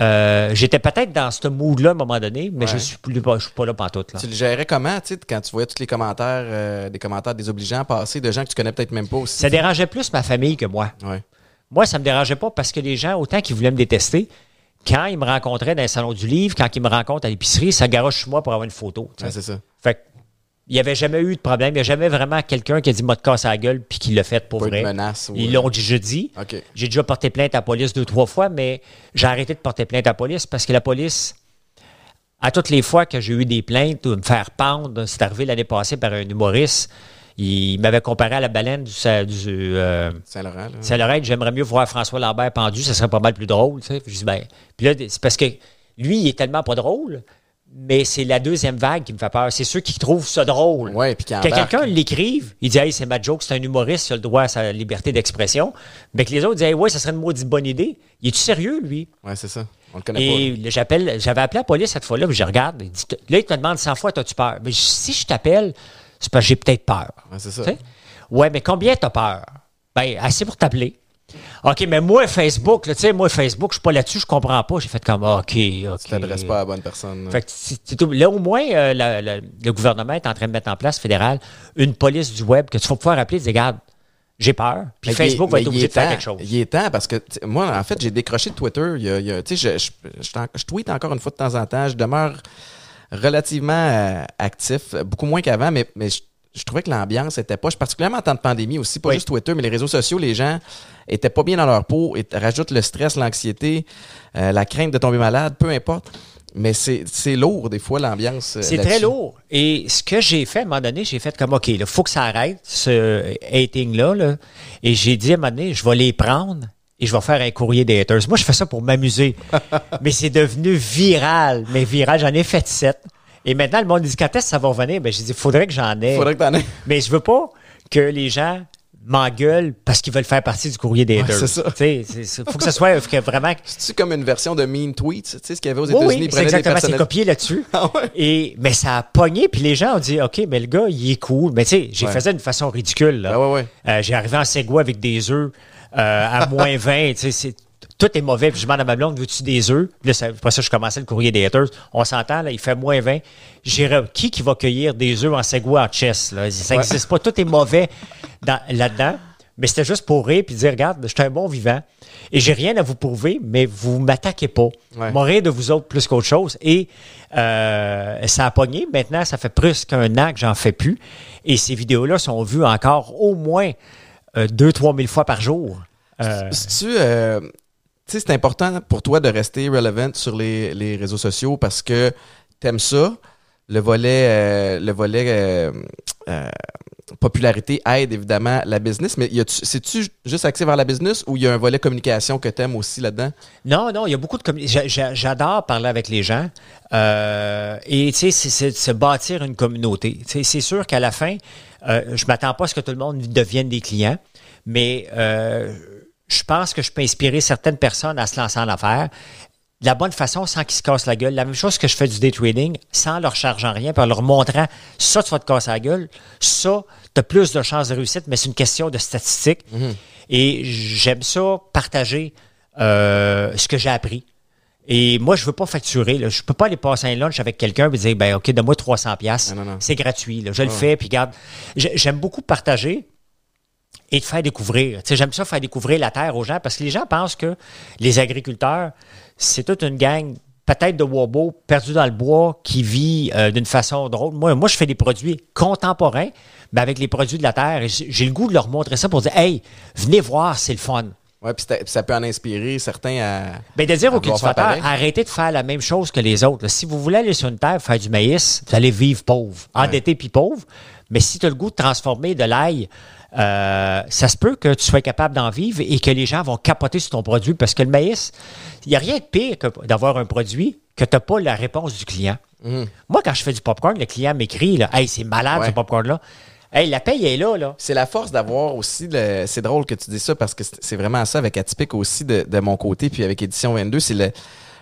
euh, J'étais peut-être dans ce mood-là à un moment donné, mais Ouais. je suis plus je suis pas là pantoute. Là. Tu le gérais comment, tu quand tu voyais tous les commentaires, euh, des commentaires désobligeants passer de gens que tu connais peut-être même pas aussi? Ça dérangeait plus ma famille que moi. Ouais. Moi, ça me dérangeait pas parce que les gens, autant qu'ils voulaient me détester, quand ils me rencontraient dans le salon du livre, quand ils me rencontrent à l'épicerie, ça garoche sur moi pour avoir une photo. Ouais, c'est ça. fait que, il n'y avait jamais eu de problème. Il n'y a jamais vraiment quelqu'un qui a dit m'a te casse la gueule puis qui l'a fait pour Pas vrai. de menace. ou, Ils euh, l'ont dit jeudi. J'ai déjà porté plainte à la police deux, trois fois, mais j'ai arrêté de porter plainte à la police parce que la police, à toutes les fois que j'ai eu des plaintes ou me faire pendre, c'est arrivé l'année passée par un humoriste, il m'avait comparé à la baleine du, euh, Saint-Laurent. Saint-Laurent, j'aimerais mieux voir François Lambert pendu, ça serait pas mal plus drôle. Tu sais. Puis je dis, ben, puis là, c'est parce que lui, il est tellement pas drôle, mais c'est la deuxième vague qui me fait peur. C'est ceux qui trouvent ça drôle. Ouais, puis embarque. quelqu'un l'écrive, il dit, hey, c'est ma joke, c'est un humoriste, il a le droit à sa liberté d'expression. Mais que les autres disent, hey, ouais, ça serait une maudite bonne idée. Il est-tu sérieux, lui? Ouais, c'est ça. On le connaît pas. Et j'appelle, j'avais appelé la police cette fois-là, puis je regarde. il dit, là, il te demande 100 fois, as-tu peur? Mais si je t'appelle, c'est parce que j'ai peut-être peur. Ouais, c'est ça. Tu sais? Ouais, mais combien t'as peur? Ben, assez pour t'appeler. OK, mais moi, Facebook, là, tu sais, moi, Facebook, je suis pas là-dessus, je comprends pas. J'ai fait comme, OK, OK. Tu t'adresses pas à la bonne personne. là. Fait que là, au moins, euh, la- la- le gouvernement est en train de mettre en place, fédéral, une police du web que tu vas pouvoir appeler et dire, regarde, j'ai peur. Puis Mais Facebook est- va être obligé de faire quelque chose. Il est temps parce que moi, en fait, j'ai décroché de Twitter. Tu sais, je, je, je tweete encore une fois de temps en temps. Je demeure relativement euh, actif, beaucoup moins qu'avant, mais, mais je, je trouvais que l'ambiance était pas, particulièrement en temps de pandémie aussi, pas Oui. juste Twitter, mais les réseaux sociaux, les gens étaient pas bien dans leur peau, et rajoutent le stress, l'anxiété, euh, la crainte de tomber malade, peu importe. Mais c'est c'est lourd, des fois, l'ambiance. euh, C'est très lourd. Et ce que j'ai fait, à un moment donné, j'ai fait comme, OK, il faut que ça arrête, ce hating-là. là. Et j'ai dit, à un moment donné, je vais les prendre et je vais faire un courrier des haters. Moi, je fais ça pour m'amuser. *laughs* mais c'est devenu viral. Mais viral, j'en ai fait sept. Et maintenant, le monde dit, quand est-ce que ça va revenir? Ben, j'ai dit, il faudrait que j'en ai. Faudrait que t'en aies. Mais je veux pas que les gens m'engueulent parce qu'ils veulent faire partie du courrier des Ouais, haters. c'est ça. C'est- c'est- faut que ce soit vraiment... *laughs* C'est-tu comme une version de Mean Tweets, tu sais, ce qu'il y avait aux États-Unis? oui, c'est exactement, c'est copié là-dessus. *laughs* Ah ouais? Et, mais ça a pogné, puis les gens ont dit, OK, mais le gars, il est cool. Mais tu sais, j'ai Ouais. fait ça d'une façon ridicule. là. Ah ouais. Euh, j'ai arrivé en Segway avec des œufs à moins 20. tu sais, c'est- tout est mauvais. Puis je demande à ma blonde, veux-tu des œufs? Là, ça- après ça, je commençais le courrier des haters. On s'entend, là, il fait moins 20. J'irai, qui qui va cueillir des œufs en Segway en chess? Là? Ça Ouais. n'existe pas. Tout est mauvais dans- là-dedans. Mais c'était juste pour rire puis dire, regarde, je suis un bon vivant. Et j'ai rien à vous prouver, mais vous m'attaquez pas. Ouais. Rire de vous autres plus qu'autre chose. Et euh, ça a pogné. Maintenant, ça fait plus qu'un an que j'en fais plus. Et ces vidéos-là sont vues encore au moins euh, 2-3 000 fois par jour. Euh, Si tu euh, c'est important pour toi de rester relevant sur les, les réseaux sociaux parce que t'aimes ça. Le volet, euh, le volet euh, euh, popularité aide évidemment la business, mais c'est-tu juste axé vers la business ou il y a un volet communication que t'aimes aussi là-dedans? Non, non, il y a beaucoup de communauté. J'adore parler avec les gens. Euh, et tu sais, c'est- c'est de se bâtir une communauté. C'est sûr qu'à la fin, euh, je m'attends pas à ce que tout le monde devienne des clients, mais euh, je pense que je peux inspirer certaines personnes à se lancer en affaires de la bonne façon sans qu'ils se cassent la gueule. La même chose que je fais du day trading, sans leur chargeant rien, puis en leur montrant ça, tu vas te casser la gueule, ça, tu as plus de chances de réussite, mais c'est une question de statistiques. Et j'aime ça partager euh, ce que j'ai appris. Et moi, je veux pas facturer. Là. Je peux pas aller passer un lunch avec quelqu'un et dire, ben, OK, donne-moi 300 pièces. C'est gratuit. là. Je le fais. Puis, regarde, j'ai- j'aime beaucoup partager et de faire découvrir. J'aime ça faire découvrir la terre aux gens parce que les gens pensent que les agriculteurs, c'est toute une gang peut-être de wobos perdus dans le bois qui vit euh, d'une façon drôle. Moi, moi, je fais des produits contemporains, mais avec les produits de la terre. Et j'ai le goût de leur montrer ça pour dire, hey, venez voir, c'est le fun. Ouais, puis ça- peut en inspirer certains à. Ben, de dire aux cultivateurs, arrêtez de faire la même chose que les autres. là. Si vous voulez aller sur une terre faire du maïs, vous allez vivre pauvre, endetté puis pauvre. Mais si tu as le goût de transformer de l'ail, euh, ça se peut que tu sois capable d'en vivre et que les gens vont capoter sur ton produit parce que le maïs, il n'y a rien de pire que d'avoir un produit que tu n'as pas la réponse du client. Moi, quand je fais du popcorn, le client m'écrit là, Hey, c'est malade Ouais. ce popcorn-là. Hey, la paye est là, là. C'est la force d'avoir aussi, le- c'est drôle que tu dis ça parce que c'est vraiment ça avec Atypique aussi de, de mon côté, puis avec Édition 22, c'est le,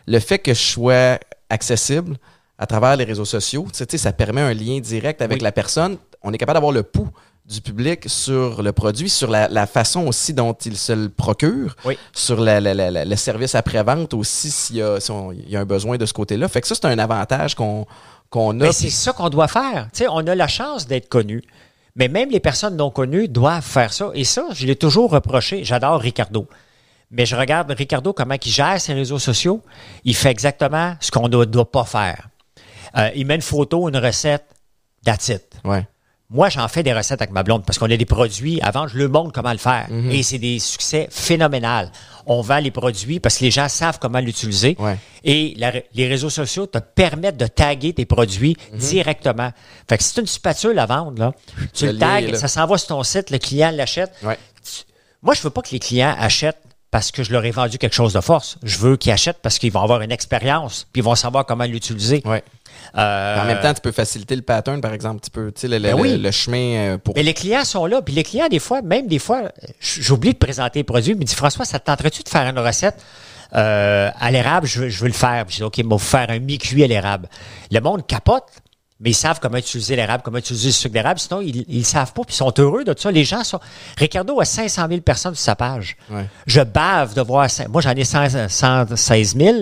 le fait que je sois accessible à travers les réseaux sociaux. Tu sais, ça permet un lien direct avec Oui. la personne. On est capable d'avoir le pouls du public sur le produit, sur la, la façon aussi dont il se le procure, Oui. sur la- la- le service après-vente aussi s'il y, a, si on- il y a un besoin de ce côté-là. Fait que ça, c'est un avantage qu'on qu'on a. Mais c'est ça qu'on doit faire. Tu sais, on a la chance d'être connu. Mais même les personnes non connues doivent faire ça. Et ça, je l'ai toujours reproché. J'adore Ricardo. Mais je regarde Ricardo, comment il gère ses réseaux sociaux. Il fait exactement ce qu'on ne doit pas faire. Euh, il met une photo, une recette, that's it. Moi, j'en fais des recettes avec ma blonde parce qu'on a des produits. Avant, je le montre comment le faire. Mhm. Et c'est des succès phénoménaux. On vend les produits parce que les gens savent comment l'utiliser. Ouais. Et la- les réseaux sociaux te permettent de taguer tes produits Mhm. directement. Fait que si tu une spatule à vendre, là, tu Le là. ça s'en va sur ton site, le client l'achète. Ouais. Moi, je veux pas que les clients achètent parce que je leur ai vendu quelque chose de force. Je veux qu'ils achètent parce qu'ils vont avoir une expérience, puis ils vont savoir comment l'utiliser. Ouais. Euh, En même temps, tu peux faciliter le pattern, par exemple. Tu peux, tu sais, le, le- Ben oui. le- chemin euh, pour. Mais les clients sont là. Puis les clients, des fois, même des fois, j'oublie de présenter les produits. Il me dit François, ça te tenterait-tu de faire une recette euh, à l'érable? Je veux, je veux le faire. Puis je dis OK, il va faire un mi-cuit à l'érable. Le monde capote. Mais ils savent comment utiliser l'érable, comment utiliser le sucre d'érable. Sinon, ils ne savent pas, puis ils sont heureux de tout ça. Les gens sont. Ricardo a 500 000 personnes sur sa page. Ouais. Je bave de voir. Moi, j'en ai 100 116 000.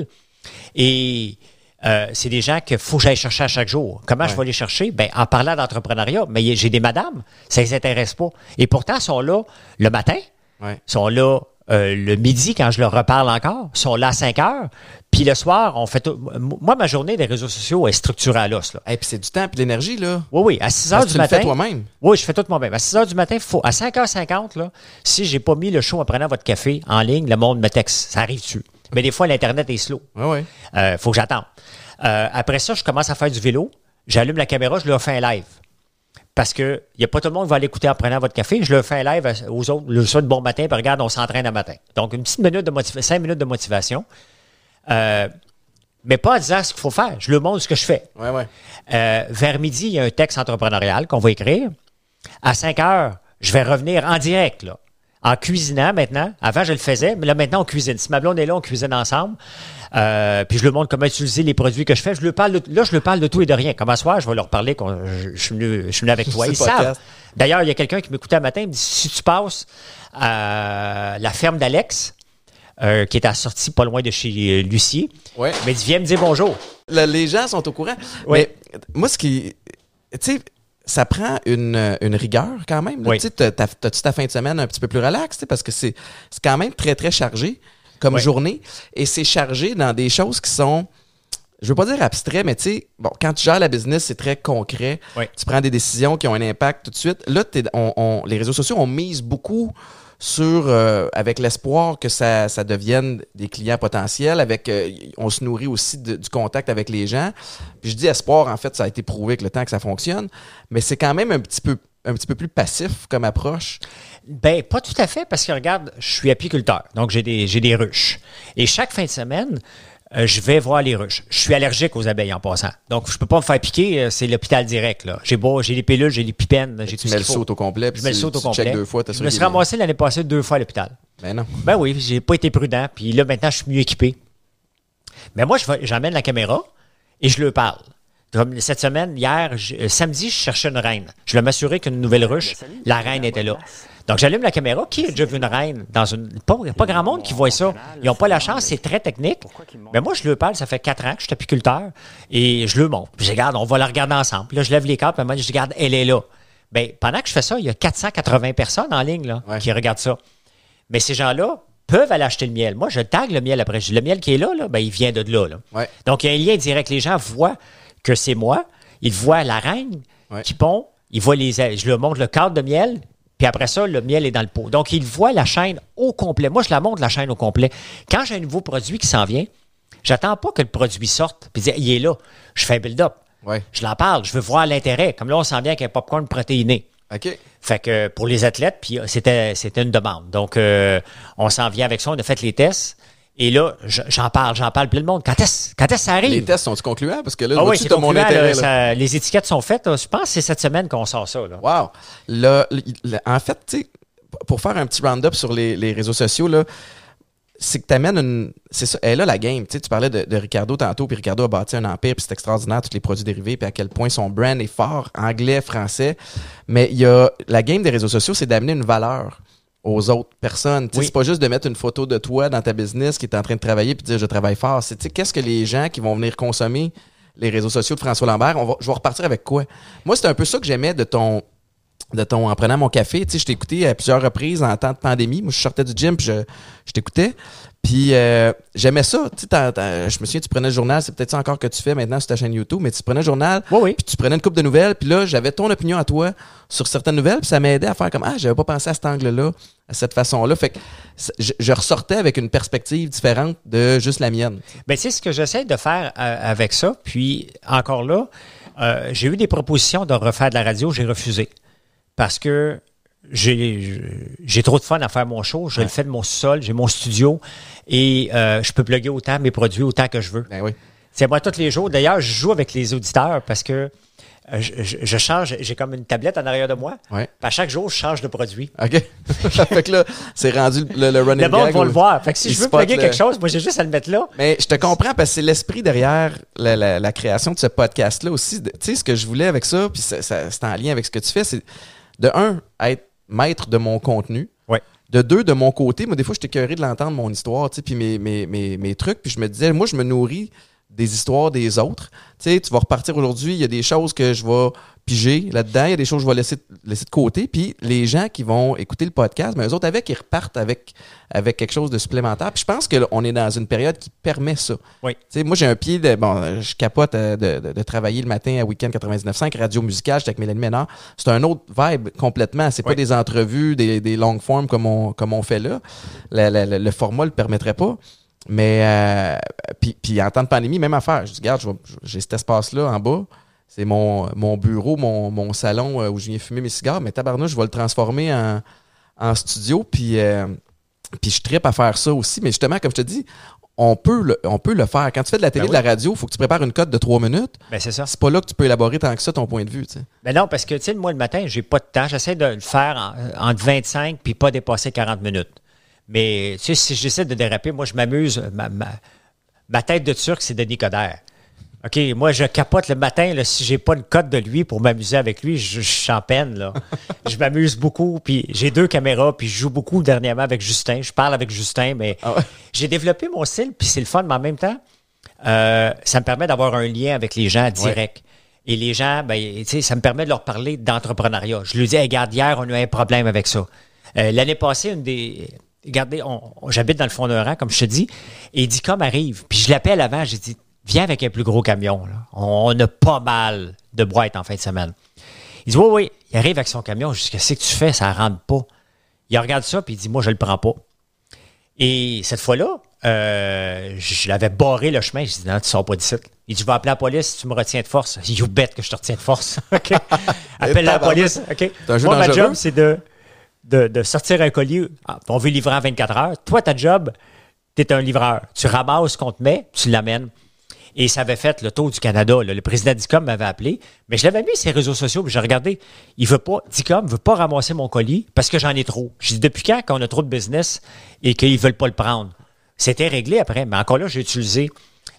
Et euh, c'est des gens qu'il faut que j'aille chercher à chaque jour. Comment je vais les chercher? Ben, en parlant d'entrepreneuriat. Mais j'ai des madames, ça ne les intéresse pas. Et pourtant, ils sont là le matin, Ouais. ils sont là euh, le midi quand je leur reparle encore, ils sont là à 5 heures. Puis le soir, on fait tout. Moi, ma journée des réseaux sociaux est structurée à l'os. là. Et puis c'est du temps puis de l'énergie, là. Oui, oui, à 6 heures Parce du tu le fais matin. toi-même. Oui, je fais tout moi-même. À 6 heures du matin, faut, à 5h50, là, si j'ai pas mis le show en prenant votre café en ligne, le monde me texte. Ça arrive dessus. Mais des fois, l'Internet est slow. Ouais, ouais. Euh, faut que j'attende. Euh, après ça, je commence à faire du vélo. J'allume la caméra, je leur fais un live. Parce que il n'y a pas tout le monde qui va l'écouter en prenant votre café. Je leur fais un live à- aux autres, le souhaite bon matin, puis regarde, on s'entraîne un matin. Donc, une petite minute de motivation, cinq minutes de motivation. Euh, mais pas en disant ce qu'il faut faire. Je leur montre ce que je fais. Ouais, ouais. Euh, vers midi, il y a un texte entrepreneurial qu'on va écrire. À 5 heures, je vais revenir en direct, là. En cuisinant maintenant. Avant, je le faisais, mais là, maintenant, on cuisine. Si ma blonde est là, on cuisine ensemble. Euh, puis je lui montre comment utiliser les produits que je fais. Je lui parle de- là, je lui parle de tout et de rien. Comme à soir, je vais leur parler qu'on je, je suis venu, je suis venu avec *laughs* toi. Ils savent. D'ailleurs, il y a quelqu'un qui m'écoutait un matin, il me dit si tu passes à la ferme d'Alex, euh, qui est à la sortie pas loin de chez euh, Lucie, Ouais. mais il dit viens me dire bonjour. Le- les gens sont au courant. Oui. Mais moi, ce qui. Tu sais, ça prend une, une rigueur quand même. là. Oui. Tu t'as-tu ta fin de semaine un petit peu plus relax, tu sais, parce que c'est quand même très, très chargé comme Oui. journée. Et c'est chargé dans des choses qui sont. Je veux pas dire abstrait, mais tu sais, bon, quand tu gères la business, c'est très concret. Oui. Tu prends des décisions qui ont un impact tout de suite. Là, on- on- les réseaux sociaux, on mise beaucoup sur, euh, avec l'espoir que ça, ça devienne des clients potentiels. Avec, euh, on se nourrit aussi du contact avec les gens. Puis je dis espoir, en fait, ça a été prouvé avec le temps que ça fonctionne. Mais c'est quand même un petit peu un petit peu plus passif comme approche. Ben, pas tout à fait, parce que regarde, je suis apiculteur, donc j'ai des, j'ai des ruches. Et chaque fin de semaine, euh, je vais voir les ruches. Je suis allergique aux abeilles en passant. Donc, je peux pas me faire piquer, euh, c'est l'hôpital direct. là. J'ai beau, j'ai des pilules, j'ai des pipennes, j'ai tout Tu ce mets le saut au complet. puis Je mets le saut au complet. deux fois, je me suis est- ramassé l'année passée deux fois à l'hôpital. Ben non. Ben oui, j'ai pas été prudent, puis là, maintenant, je suis mieux équipé. Mais moi, vais- j'emmène la caméra et je leur parle. Comme cette semaine, hier, je- euh, samedi, je cherchais une reine. Je voulais m'assurer qu'une nouvelle ruche, la reine était là. Donc, j'allume la caméra. Qui a déjà vu une reine dans une. Pas, pas grand monde qui voit ça. Ils n'ont pas la chance, c'est très technique. Mais moi, je le parle, ça fait quatre ans que je suis apiculteur et je le montre. Puis, je regarde, on va la regarder ensemble. Là, je lève les cartes, puis moi, je regarde, elle est là. Ben, pendant que je fais ça, il y a 480 personnes en ligne là, Ouais. qui regardent ça. Mais ces gens-là peuvent aller acheter le miel. Moi, je tag le miel après. Le miel qui est là, là ben, il vient de là. là. Ouais. Donc, il y a un lien direct. Les gens voient que c'est moi. Ils voient la reine Ouais. qui pond. Ils voient les ailes. Je leur montre le cadre de miel. Puis après ça, le miel est dans le pot. Donc, ils voient la chaîne au complet. Moi, je la montre, la chaîne au complet. Quand j'ai un nouveau produit qui s'en vient, j'attends pas que le produit sorte. Puis dire, il est là. Je fais un build-up. Ouais. Je l'en parle. Je veux voir l'intérêt. Comme là, on s'en vient avec un popcorn protéiné. OK. Fait que pour les athlètes, puis euh, c'était c'était une demande. Donc euh, on s'en vient avec ça, on a fait les tests. Et là, je- j'en parle, j'en parle plein de monde. Quand est-ce quand est-ce que ça arrive? Les tests sont-ils concluants? Parce que là, ah oui, c'est mon intérêt. là, là. ça- les étiquettes sont faites. là. Je pense que c'est cette semaine qu'on sort ça. Là. Wow. Le- le- en fait, tu sais, pour faire un petit round-up sur les, les réseaux sociaux, là, c'est que tu amènes une. C'est ça, elle est là la game. Tu sais, tu parlais de, de Ricardo tantôt, puis Ricardo a bâti un empire, puis c'est extraordinaire, tous les produits dérivés, puis à quel point son brand est fort, anglais, français. Mais il y a. La game des réseaux sociaux, c'est d'amener une valeur aux autres personnes. Oui. C'est pas juste de mettre une photo de toi dans ta business qui est en train de travailler puis de dire je travaille fort. C'est qu'est-ce que les gens qui vont venir consommer les réseaux sociaux de François Lambert, on va, je vais repartir avec quoi? Moi, c'est un peu ça que j'aimais de ton de ton en prenant mon café, tu sais, je t'ai écouté à plusieurs reprises en temps de pandémie. Moi, je sortais du gym, puis je, je t'écoutais. Puis euh, j'aimais ça. Tu sais, je me souviens, tu prenais le journal, c'est peut-être ça encore que tu fais maintenant sur ta chaîne YouTube, mais tu prenais le journal, Oui, oui. puis tu prenais une coupe de nouvelles, puis là, j'avais ton opinion à toi sur certaines nouvelles, puis ça m'aidait à faire comme ah, j'avais pas pensé à cet angle-là, à cette façon-là. Fait que je ressortais avec une perspective différente de juste la mienne. Ben, c'est ce que j'essaie de faire euh, avec ça. Puis, encore là, euh, j'ai eu des propositions de refaire de la radio, j'ai refusé. Parce que j'ai j'ai trop de fun à faire mon show. Je le fais de mon sol, j'ai mon studio et euh, je peux plugger autant mes produits autant que je veux. Ben oui. C'est moi tous les jours. D'ailleurs, je joue avec les auditeurs parce que euh, je, je- je change, j'ai comme une tablette en arrière de moi. Ouais. À chaque jour, je change de produit. OK. *laughs* fait que là, c'est rendu le, le running Le monde gag va le voir. Fait que si je veux plugger le- quelque chose, moi j'ai juste à le mettre là. Mais je te comprends parce que c'est l'esprit derrière la, la- la création de ce podcast-là aussi. Tu sais, ce que je voulais avec ça, puis ça- ça- c'est en lien avec ce que tu fais, c'est de un, être maître de mon contenu. Ouais. De deux, de mon côté, moi, des fois, j'étais curieux de l'entendre, mon histoire, tu sais, puis mes, mes, mes, mes trucs, puis je me disais, moi, je me nourris des histoires des autres. Tu sais, tu vas repartir aujourd'hui, il y a des choses que je vais piger là-dedans, il y a des choses que je vais laisser, laisser de côté, puis les gens qui vont écouter le podcast, mais eux autres avec, ils repartent avec, avec quelque chose de supplémentaire. Puis je pense qu'on est dans une période qui permet ça. Oui. Tu sais, moi, j'ai un pied de. Bon, je capote euh, de, de- de travailler le matin à Weekend 99.5, radio musicale, j'étais avec Mélanie Ménard. C'est un autre vibe complètement. C'est pas des entrevues, des, des long forms comme on, comme on fait là. Le, le- le- le format le permettrait pas. Mais, euh, puis, puis en temps de pandémie, même affaire. Je dis, regarde, j'ai cet espace-là en bas. C'est mon, mon bureau, mon, mon salon euh, où je viens fumer mes cigares. Mais tabarnouche, je vais le transformer en, en studio. Puis, euh, puis je trippe à faire ça aussi. Mais justement, comme je te dis, on peut le, on peut le faire. Quand tu fais de la télé, Ben de la radio, il faut que tu prépares une cote de trois minutes. Ben c'est ça. C'est pas là que tu peux élaborer tant que ça ton point de vue. tu sais. Ben non, parce que, moi, le matin, j'ai pas de temps. J'essaie de le faire en- entre 25 puis pas dépasser 40 minutes. Mais, si j'essaie de déraper, moi, je m'amuse. Ma, ma, ma tête de turc, c'est Denis Coderre. OK, moi, je capote le matin. Là, si j'ai pas une cote de lui pour m'amuser avec lui, je, je suis en peine. Là. *laughs* je m'amuse beaucoup. Puis j'ai deux caméras, puis je joue beaucoup dernièrement avec Justin. Je parle avec Justin, mais Ah ouais? j'ai développé mon style, puis c'est le fun, mais en même temps, euh, ça me permet d'avoir un lien avec les gens direct. Et les gens, ben, tu sais, ça me permet de leur parler d'entrepreneuriat. Je lui dis, hey, regarde, hier, on a eu un problème avec ça. Euh, L'année passée, une des. Regardez, on- on- j'habite dans le fond d'un rang, comme je te dis, et Dicom arrive. Puis je l'appelle avant, j'ai dit, viens avec un plus gros camion. Là. On, on a pas mal de boîtes en fin de semaine. Il dit, oui, oui. Il arrive avec son camion. Je dis, qu'est-ce que tu fais? Ça rentre pas. Il regarde ça, puis il dit, moi, je le prends pas. Et cette fois-là, euh, je l'avais barré le chemin. Je dis, non, tu sors pas d'ici. Il dit, je vais appeler la police tu me retiens de force. *laughs* You bet que je te retiens de force. *laughs* *laughs* Appelle la police. OK? un jeu Moi, ma job, c'est de, de, de sortir un colis. Ah, On veut livrer en 24 heures. Toi, ta job, tu es un livreur. Tu ramasses ce qu'on te met, tu l'amènes. Et ça avait fait le tour du Canada. là. Le président d'ICOM m'avait appelé, mais je l'avais mis sur les réseaux sociaux, puis j'ai regardé. Il veut pas, DICOM veut pas ramasser mon colis parce que j'en ai trop. J'ai dit, depuis quand qu'on a trop de business et qu'ils veulent pas le prendre? C'était réglé après, mais encore là, j'ai utilisé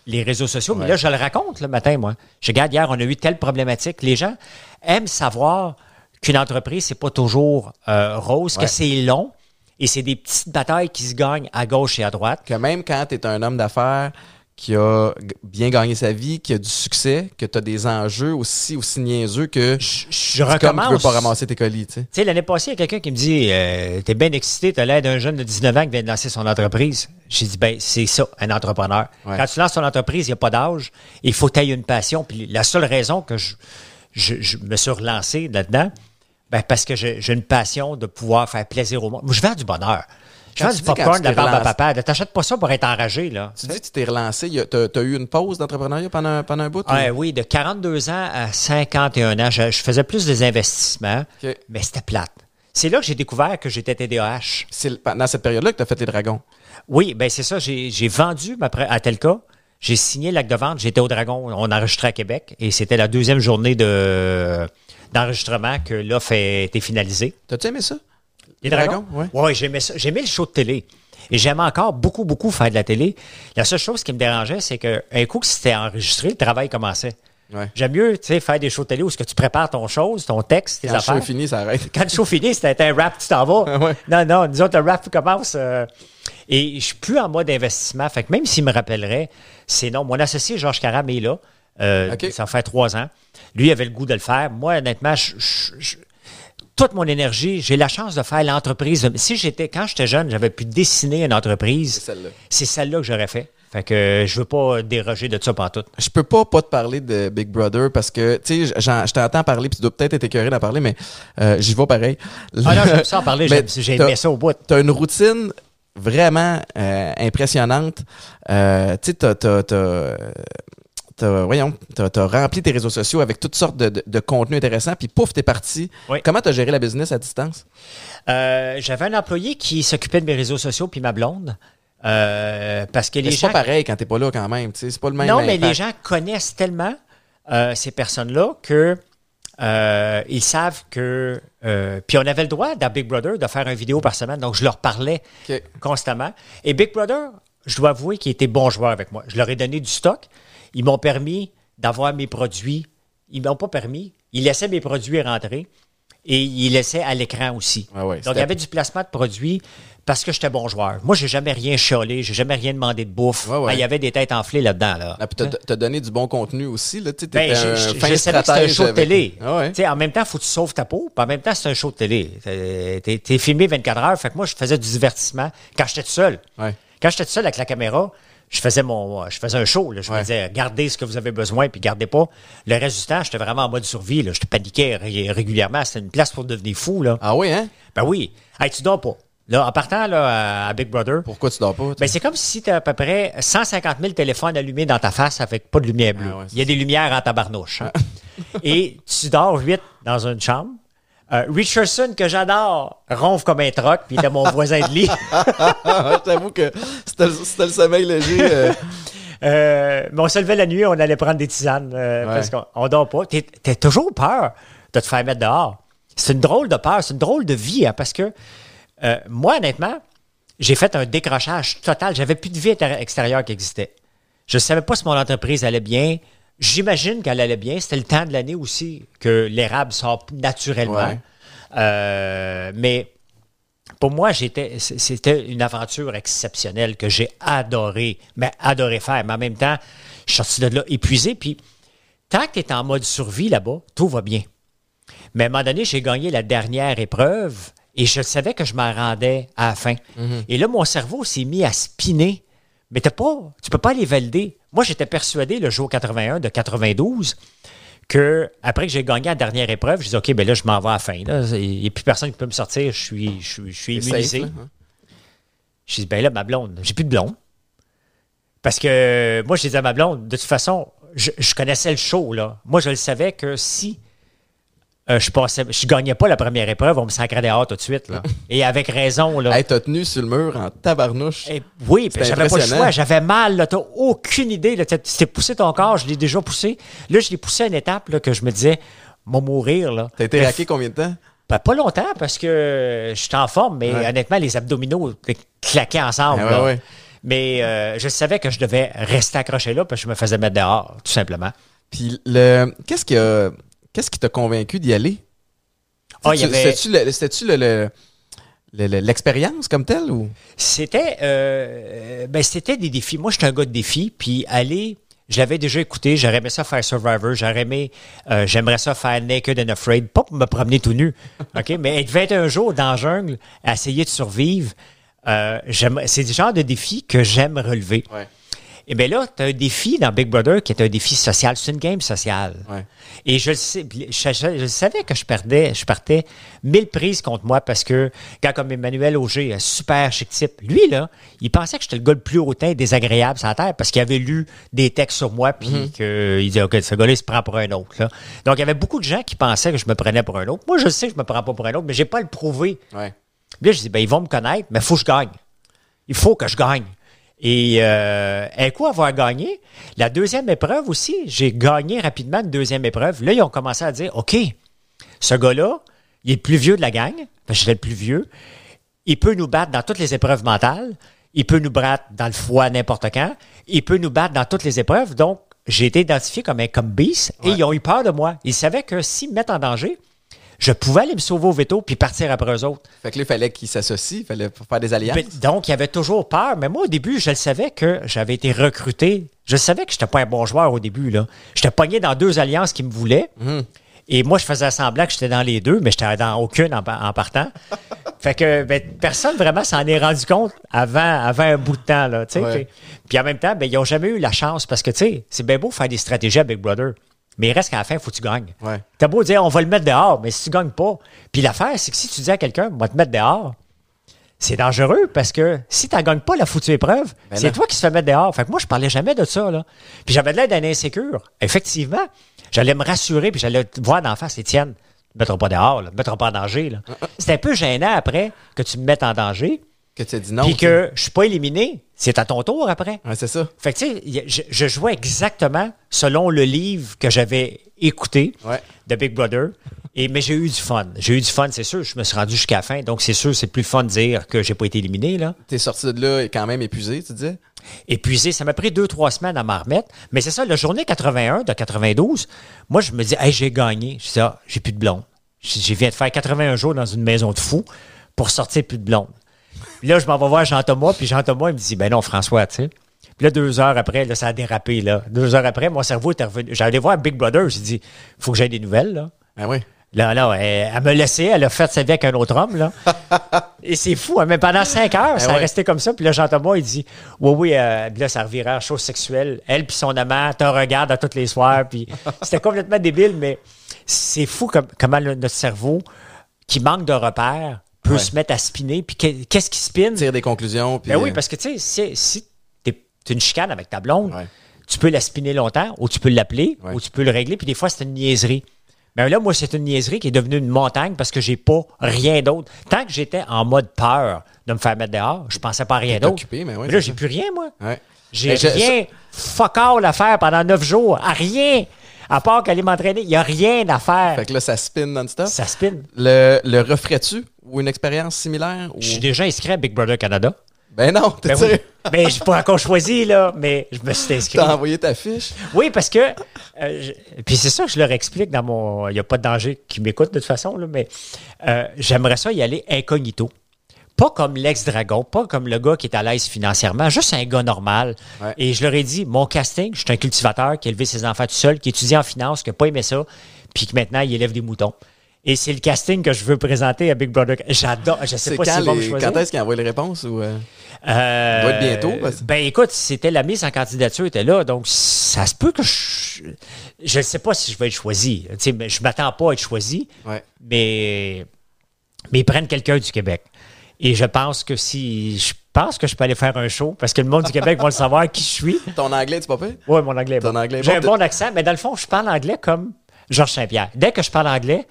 les réseaux sociaux. Mais là, je le raconte le matin, moi. Je regarde, hier, on a eu telle problématique. Les gens aiment savoir qu'une entreprise, c'est pas toujours euh, rose, Ouais. que c'est long et c'est des petites batailles qui se gagnent à gauche et à droite. Que même quand tu es un homme d'affaires qui a bien gagné sa vie, qui a du succès, que tu as des enjeux aussi, aussi niaiseux que Je, je c'est comme recommence. tu veux pas ramasser tes colis, tu sais. Tu l'année passée, il y a quelqu'un qui me dit euh, T'es bien excité, t'as l'air d'un jeune de 19 ans qui vient de lancer son entreprise. J'ai dit Ben, c'est ça, un entrepreneur. Ouais. Quand tu lances ton entreprise, il n'y a pas d'âge. Il faut que tu une passion. Puis la seule raison que je, je, je me suis relancé là-dedans, ben, parce que j'ai j'ai une passion de pouvoir faire plaisir au monde. Moi, je vends du bonheur. Je tu du popcorn de la barbe à papa. T'achètes pas ça pour être enragé, là. Tu dis que tu t'es relancé, tu as, eu une pause d'entrepreneuriat pendant, un- pendant un bout? ou- Ouais, oui, de 42 ans à 51 ans, je, je faisais plus des investissements, mais c'était plate. C'est là que j'ai découvert que j'étais TDAH. C'est pendant cette période-là que tu as fait les dragons. Oui, ben c'est ça. J'ai vendu ma à Telca. J'ai signé l'acte de vente. J'étais au Dragon. On enregistrait à Québec. Et c'était la deuxième journée de d'enregistrement que l'offre a été finalisée. T'as-tu aimé ça? Les Dragons, dragons? Oui, j'aimais ça. J'aimais le show de télé. Et j'aime encore beaucoup, beaucoup faire de la télé. La seule chose qui me dérangeait, c'est qu'un coup que c'était enregistré, le travail commençait. Ouais. J'aime mieux, faire des shows de télé où ce que tu prépares ton chose, ton texte, tes Quand le show affaires. est fini, ça arrête. *laughs* Quand le show finit, c'était un rap, tu t'en vas. *laughs* Ouais. Non, non, disons que le rap commence. euh, et je suis plus en mode investissement. Fait que même s'il me rappellerait, c'est non. Mon associé, Georges Caram, est là. Euh. Ça fait trois ans. Lui avait le goût de le faire. Moi, honnêtement, je- je- je- toute mon énergie, j'ai la chance de faire l'entreprise. Si j'étais, quand j'étais jeune, j'avais pu dessiner une entreprise. C'est celle-là. C'est celle-là que j'aurais fait. Fait que je veux pas déroger de ça pantoute. Je peux pas pas te parler de Big Brother parce que, tu sais, j'en- je t'entends parler, puis tu dois peut-être être écœuré d'en parler, mais euh, j'y vais pareil. Ah non, j'aime ça en parler. *laughs* J'ai aimé ça au bout. T'as une routine vraiment euh, impressionnante. Euh, tu sais, t'as, t'as, t'as- voyons, t'as, t'as rempli tes réseaux sociaux avec toutes sortes de, de, de contenus intéressants, puis pouf, t'es parti. Oui. Comment t'as géré la business à distance? Euh, J'avais un employé qui s'occupait de mes réseaux sociaux puis ma blonde. Euh, parce que les c'est gens. pas pareil quand t'es pas là quand même, tu sais, c'est pas le même non, mais les gens connaissent tellement euh, ces personnes-là que euh, ils savent que. euh, puis on avait le droit dans Big Brother de faire une vidéo par semaine, donc je leur parlais constamment. Et Big Brother, je dois avouer qu'ils étaient bons joueurs avec moi. Je leur ai donné du stock. Ils m'ont permis d'avoir mes produits. Ils m'ont pas permis. Ils laissaient mes produits rentrer et ils laissaient à l'écran aussi. Ouais, Donc, il y avait du placement de produits parce que j'étais bon joueur. Moi, j'ai jamais rien chiolé, j'ai jamais rien demandé de bouffe. Ouais, ouais. Ah, Il y avait des têtes enflées là-dedans. Là. Ah, puis t'as, t'as donné du bon contenu aussi, là, Ben, un je- savais que un show de avec- télé. Ah ouais. En même temps, il faut que tu sauves ta peau. Puis en même temps, c'est un show de télé. T'es, t'es- t'es filmé 24 heures. Fait que moi, je faisais du divertissement quand j'étais tout seul. Quand j'étais tout seul avec la caméra, je faisais mon, je faisais un show. là. Je Ouais. me disais, gardez ce que vous avez besoin, puis gardez pas. Le reste du temps, j'étais vraiment en mode survie. Là. Je te paniquais ré- régulièrement. C'était une place pour devenir fou. Là. Ah oui, hein? Ben oui. Hey, tu dors pas. Là, en partant là, à, Big Brother, Pourquoi tu dors pas? ben, c'est comme si tu as à peu près 150 000 téléphones allumés dans ta face avec pas de lumière bleue. Ah ouais, Il y a des lumières en tabarnouche. hein. *laughs* Et tu dors huit dans une chambre. Euh, Richardson, que j'adore, ronfle comme un troc, puis il était mon voisin de lit. *laughs* Je t'avoue que c'était, le- sommeil léger. euh, Euh, mais on se levait la nuit, on allait prendre des tisanes Ouais. parce qu'on on dort pas. T'as toujours peur de te faire mettre dehors. C'est une drôle de peur, c'est une drôle de vie, hein, parce que moi, honnêtement, j'ai fait un décrochage total. J'avais plus de vie extérieure qui existait. Je ne savais pas si mon entreprise allait bien. J'imagine qu'elle allait bien. C'était le temps de l'année aussi que l'érable sort naturellement. Ouais. Euh, mais pour moi, j'étais, c'était une aventure exceptionnelle que j'ai adoré, mais adoré faire. Mais en même temps, je suis sorti de là épuisé. Puis, tant que tu es en mode survie là-bas, tout va bien. Mais à un moment donné, j'ai gagné la dernière épreuve et je savais que je m'en rendais à la fin. Et là, mon cerveau s'est mis à spinner. Mais t'as pas, tu peux pas les valider. Moi, j'étais persuadé le jour 81 de 92 que après que j'ai gagné la dernière épreuve, je dis OK, ben là, je m'en vais à la fin. Il n'y a plus personne qui peut me sortir. Je suis, je je suis immunisé. safe, hein? Je dis, ben là, ma blonde, j'ai plus de blonde. Parce que moi, je disais à ma blonde, de toute façon, je, je connaissais le show, là. Moi, je le savais que si euh, je passais, je gagnais pas la première épreuve, on me sacrait dehors tout de suite, là. *laughs* Et avec raison, là. Hey, t'as tenu sur le mur en tabarnouche. Oui, j'avais pas le choix. J'avais mal, là. T'as aucune idée, Tu t'es poussé ton corps, je l'ai déjà poussé. Là, je l'ai poussé à une étape, là, que je me disais, m'a mourir, là. T'as été Bref, raqué combien de temps? ben, pas longtemps parce que je suis en forme, mais Ouais. honnêtement, les abdominaux claquaient ensemble. Ah ouais, là. ouais. Mais euh, je savais que je devais rester accroché là parce que je me faisais mettre dehors, tout simplement. Puis le qu'est-ce qui a qu'est-ce qui t'a convaincu d'y aller? Ah, avait- C'était-tu le- c'était-tu le- le- le- le- l'expérience comme telle ou? C'était euh, ben c'était des défis. Moi, j'étais un gars de défis, puis aller, je l'avais déjà écouté, j'aurais aimé ça faire Survivor, j'aurais aimé, euh, j'aimerais ça faire Naked and Afraid, pas pour me promener tout nu, *laughs* ok, mais être 21 jours dans la jungle, essayer de survivre, euh, c'est le genre de défi que j'aime relever. Ouais. Et bien là, tu as un défi dans Big Brother qui est un défi social. C'est une game sociale. Ouais. Et je le sais, je, je- je savais que je perdais, je partais mille prises contre moi parce que, quand comme Emmanuel Auger, super chic type, lui, là, il pensait que j'étais le gars le plus hautain et désagréable sur la Terre parce qu'il avait lu des textes sur moi puis qu'il disait, OK, ce gars-là, il se prend pour un autre. là. Donc, il y avait beaucoup de gens qui pensaient que je me prenais pour un autre. Moi, je sais que je me prends pas pour un autre, mais j'ai pas à le prouver. Ouais. Puis là, je dis, ben, ils vont me connaître, mais il faut que je gagne. Il faut que je gagne. Et euh, quoi avoir gagné? La deuxième épreuve aussi, j'ai gagné rapidement une deuxième épreuve. Là, ils ont commencé à dire, OK, ce gars-là, il est le plus vieux de la gang, parce que j'étais le plus vieux. Il peut nous battre dans toutes les épreuves mentales. Il peut nous battre dans le froid n'importe quand. Il peut nous battre dans toutes les épreuves. Donc, j'ai été identifié comme un comme beast et Ouais. ils ont eu peur de moi. Ils savaient que s'ils me mettent en danger, je pouvais aller me sauver au veto puis partir après eux autres. Fait que là, il fallait qu'ils s'associent, il fallait faire des alliances. Ben, donc, il y avait toujours peur. Mais moi, au début, je le savais que j'avais été recruté. Je savais que je n'étais pas un bon joueur au début. là. J'étais pogné dans deux alliances qui me voulaient. Et moi, je faisais semblant que j'étais dans les deux, mais j'étais dans aucune en, en partant. *laughs* fait que ben, personne vraiment s'en est rendu compte avant, avant un bout de temps. Là. Ouais. puis, en même temps, ben, ils n'ont jamais eu la chance parce que tu sais, c'est bien beau faire des stratégies à Big Brother. Mais il reste qu'à la fin, il faut que tu gagnes. Ouais. T'as beau dire, on va le mettre dehors, mais si tu gagnes pas. Puis l'affaire, c'est que si tu dis à quelqu'un, on va te mettre dehors, c'est dangereux parce que si tu gagnes pas la foutue épreuve, Ben c'est toi qui se fais mettre dehors. Fait que moi, je parlais jamais de ça. Là. Puis j'avais de l'air d'un insécure. Effectivement, j'allais me rassurer puis j'allais te voir d'en face, Étienne, ne me mettras pas dehors, ne me mettras pas en danger. là. C'est un peu gênant après que tu me mettes en danger, Que tu as dit non. puis que je suis pas éliminé. C'est à ton tour après. Ouais, c'est ça. Fait que, tu sais, je, je jouais exactement selon le livre que j'avais écouté Ouais. de Big Brother. Et, mais j'ai eu du fun. J'ai eu du fun, c'est sûr. Je me suis rendu jusqu'à la fin. Donc, c'est sûr, c'est plus fun de dire que j'ai pas été éliminé, là. T'es sorti de là quand même épuisé, tu disais? Épuisé. Ça m'a pris deux, trois semaines à m'en remettre. Mais c'est ça, la journée 81 de 92, moi, je me dis, hey, j'ai gagné. Je dis, ah, j'ai plus de blonde. J'ai j'ai viens de faire 81 jours dans une maison de fou pour sortir plus de blonde. Puis là, je m'en vais voir Jean-Thomas, puis Jean-Thomas, il me dit, ben non, François, tu sais. Puis là, deux heures après, là, ça a dérapé, là. Deux heures après, mon cerveau était revenu. J'allais voir Big Brother, j'ai dit, faut que j'aie des nouvelles, là. Ben oui. Là, là, elle, elle me laissait, elle a fait sa vie avec un autre homme, là. *laughs* Et c'est fou, hein, mais pendant cinq heures, ça ouais. a resté comme ça. Puis là, Jean-Thomas, il dit, oui, oui, euh, puis là, ça revirait en chose sexuelle. Elle puis son amant te regardent à tous les soirs. Puis *laughs* c'était complètement débile, mais c'est fou comme, comment le- notre cerveau, qui manque de repères, peut Ouais. se mettre à spinner. Puis que- qu'est-ce qui spinne? Tire des conclusions. Puis, Ben oui, euh, parce que tu sais, si, si t'es t'es une chicane avec ta blonde, Ouais. tu peux la spinner longtemps, ou tu peux l'appeler, Ouais. ou tu peux le régler, puis des fois, c'est une niaiserie. Mais là, moi, c'est une niaiserie qui est devenue une montagne parce que j'ai pas rien d'autre. Tant que j'étais en mode peur de me faire mettre dehors, je pensais pas à rien d'autre. mais ouais, Mais là, j'ai plus rien, moi. J'ai je- rien, fuck all à faire pendant neuf jours. À rien. À part qu'aller m'entraîner, il n'y a rien à faire. Fait que là, ça spin non-stop. Ça spin. Le, le referais-tu ou une expérience similaire? ou- Je suis déjà inscrit à Big Brother Canada. Ben non, t'es Ben oui. Ben, je pas encore choisi, là, mais je me suis inscrit. T'as envoyé ta fiche? Oui, parce que. euh, je- puis c'est ça que je leur explique dans mon. Il n'y a pas de danger qui m'écoute de toute façon, là, mais euh, j'aimerais ça y aller incognito. Pas comme l'ex-dragon, pas comme le gars qui est à l'aise financièrement, juste un gars normal. Ouais. Et je leur ai dit, mon casting, je suis un cultivateur qui a élevé ses enfants tout seul, qui étudie en finance, qui n'a pas aimé ça, puis que maintenant il élève des moutons. Et c'est le casting que je veux présenter à Big Brother. J'adore. Je sais pas me les- choisir. quand est-ce qu'ils envoient les réponses? Ou, euh, Euh, doit être bientôt, parce- Ben écoute, c'était la mise en candidature était là, donc ça se peut que je je ne sais pas si je vais être choisi. Sais, mais je m'attends pas à être choisi, Ouais. mais mais ils prennent quelqu'un du Québec. Et je pense que si je pense que je peux aller faire un show parce que le monde du Québec va le savoir qui je suis. *laughs* Ton anglais, tu pas fait? Oui, mon anglais Ton bon. anglais J'ai bon, un bon accent, mais dans le fond, je parle anglais comme Georges Saint-Pierre. Dès que je parle anglais,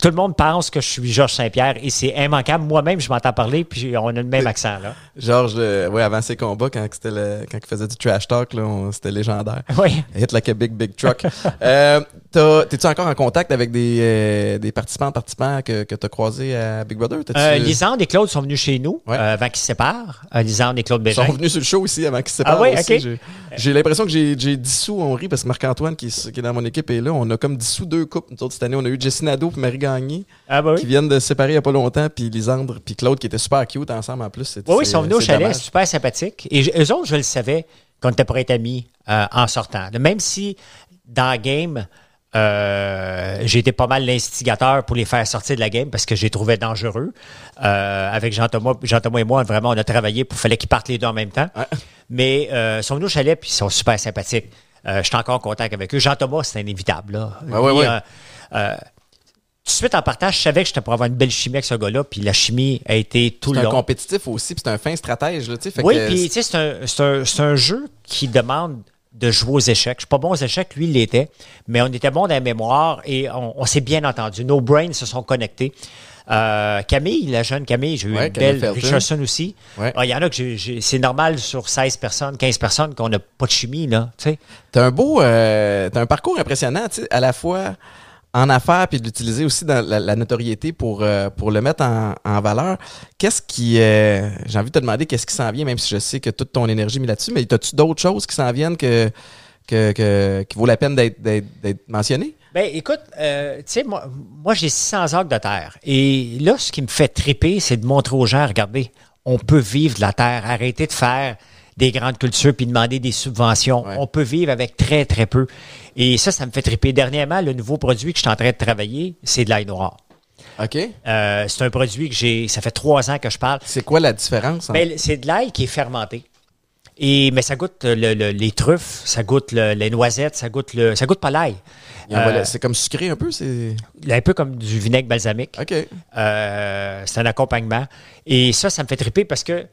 tout le monde pense que je suis Georges Saint-Pierre et c'est immanquable. Moi-même, je m'entends parler, puis on a le même accent. Là. Georges, euh, ouais, avant ses combats, quand, c'était le, quand il faisait du trash talk, c'était légendaire. *laughs* Oui. Hit like a big, big truck. *laughs* euh, t'as- T'es-tu encore en contact avec des, euh, des participants, participants que, que t'as croisés à Big Brother? Euh, Lisande et Claude sont venus chez nous Ouais. euh, avant qu'ils se séparent. Euh, Lisande et Claude Ils sont Bégin. venus sur le show ici avant qu'ils se séparent Ah aussi. ok. J'ai- l'impression que j'ai dissous, rit, parce que Marc-Antoine, qui, est- qui est dans mon équipe, est là. On a comme dissous deux couples. Nous autres, cette année, on a eu Jessie Nadeau et Marie Gagné, Ah bah qui viennent de se séparer il n'y a pas longtemps, puis Lisandre, puis Claude, qui étaient super cute ensemble en plus. Oui, oui, ils sont venus au chalet, dommage. super sympathiques. Et eux autres, je le savais qu'on était pour être amis euh, en sortant. Même si dans la game, euh, j'ai été pas mal l'instigateur pour les faire sortir de la game parce que je les trouvais dangereux. Euh, avec Jean-Thomas, Jean-Thomas et moi, vraiment, on a travaillé pour fallait qu'ils partent les deux en même temps. Ouais. Mais euh, ils sont venus au chalet puis ils sont super sympathiques. Je suis encore en contact avec eux. Jean-Thomas, c'est inévitable. Là. Ouais, Lui, ouais. Tout de suite en partage, je savais que j'étais pour avoir une belle chimie avec ce gars-là, puis la chimie a été tout C'est le un long. compétitif aussi, puis c'est un fin stratège. Là, fait Oui, puis c'est un, c'est un- c'est un jeu qui demande de jouer aux échecs. Je suis pas bon aux échecs, lui, il l'était, mais on était bon dans la mémoire et on, on s'est bien entendu. Nos brains se sont connectés. Euh, Camille, la jeune Camille, j'ai eu Ouais, une Camille belle. Richardson aussi. Ouais. Ah, Il y en a que c'est normal sur 16 personnes, 15 personnes qu'on n'a pas de chimie, là. T'as un beau, euh, t'as un parcours impressionnant, tu sais, à la fois en affaires puis de l'utiliser aussi dans la, notoriété pour euh, pour le mettre en, valeur. Qu'est-ce qui, euh, j'ai envie de te demander qu'est-ce qui s'en vient, même si je sais que toute ton énergie est là-dessus, mais t'as-tu d'autres choses qui s'en viennent que que, que qui vaut la peine d'être mentionnées? Ben, écoute, euh, tu sais, moi, moi j'ai 600 acres de terre. Et là, ce qui me fait triper, c'est de montrer aux gens, regardez, on peut vivre de la terre. Arrêtez de faire des grandes cultures puis demander des subventions. Ouais. On peut vivre avec très, très peu. Et ça, ça me fait triper. Dernièrement, le nouveau produit que je suis en train de travailler, c'est de l'ail noir. OK. Euh, c'est un produit que j'ai, ça fait trois ans que je parle. C'est quoi la différence? entre- Ben, c'est de l'ail qui est fermenté. Et, mais ça goûte le- le- les truffes, ça goûte le- les noisettes, ça goûte le, ça goûte pas l'ail. Euh, c'est comme sucré un peu, c'est? Un peu comme du vinaigre balsamique. OK. Euh, c'est un accompagnement. Et ça, ça me fait triper parce que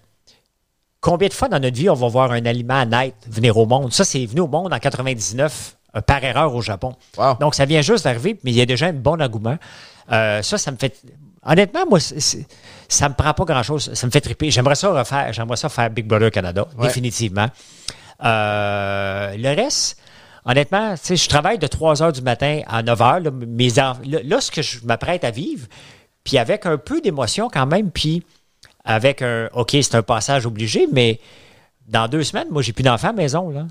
combien de fois dans notre vie on va voir un aliment naître venir au monde? Ça, c'est venu au monde en 99 euh, par erreur au Japon. Wow. Donc, ça vient juste d'arriver, mais il y a déjà un bon engouement. Euh, ça, ça me fait. Honnêtement, moi, c'est- ça me prend pas grand-chose. Ça me fait triper. J'aimerais ça refaire. J'aimerais ça faire Big Brother Canada, Ouais. définitivement. Euh, le reste, honnêtement, tu sais, je travaille de 3 heures du matin à 9 heures. Là, mes là, là, ce que je m'apprête à vivre, puis avec un peu d'émotion quand même, puis avec un OK, c'est un passage obligé, mais dans deux semaines, moi, j'ai plus d'enfants à la maison. Là.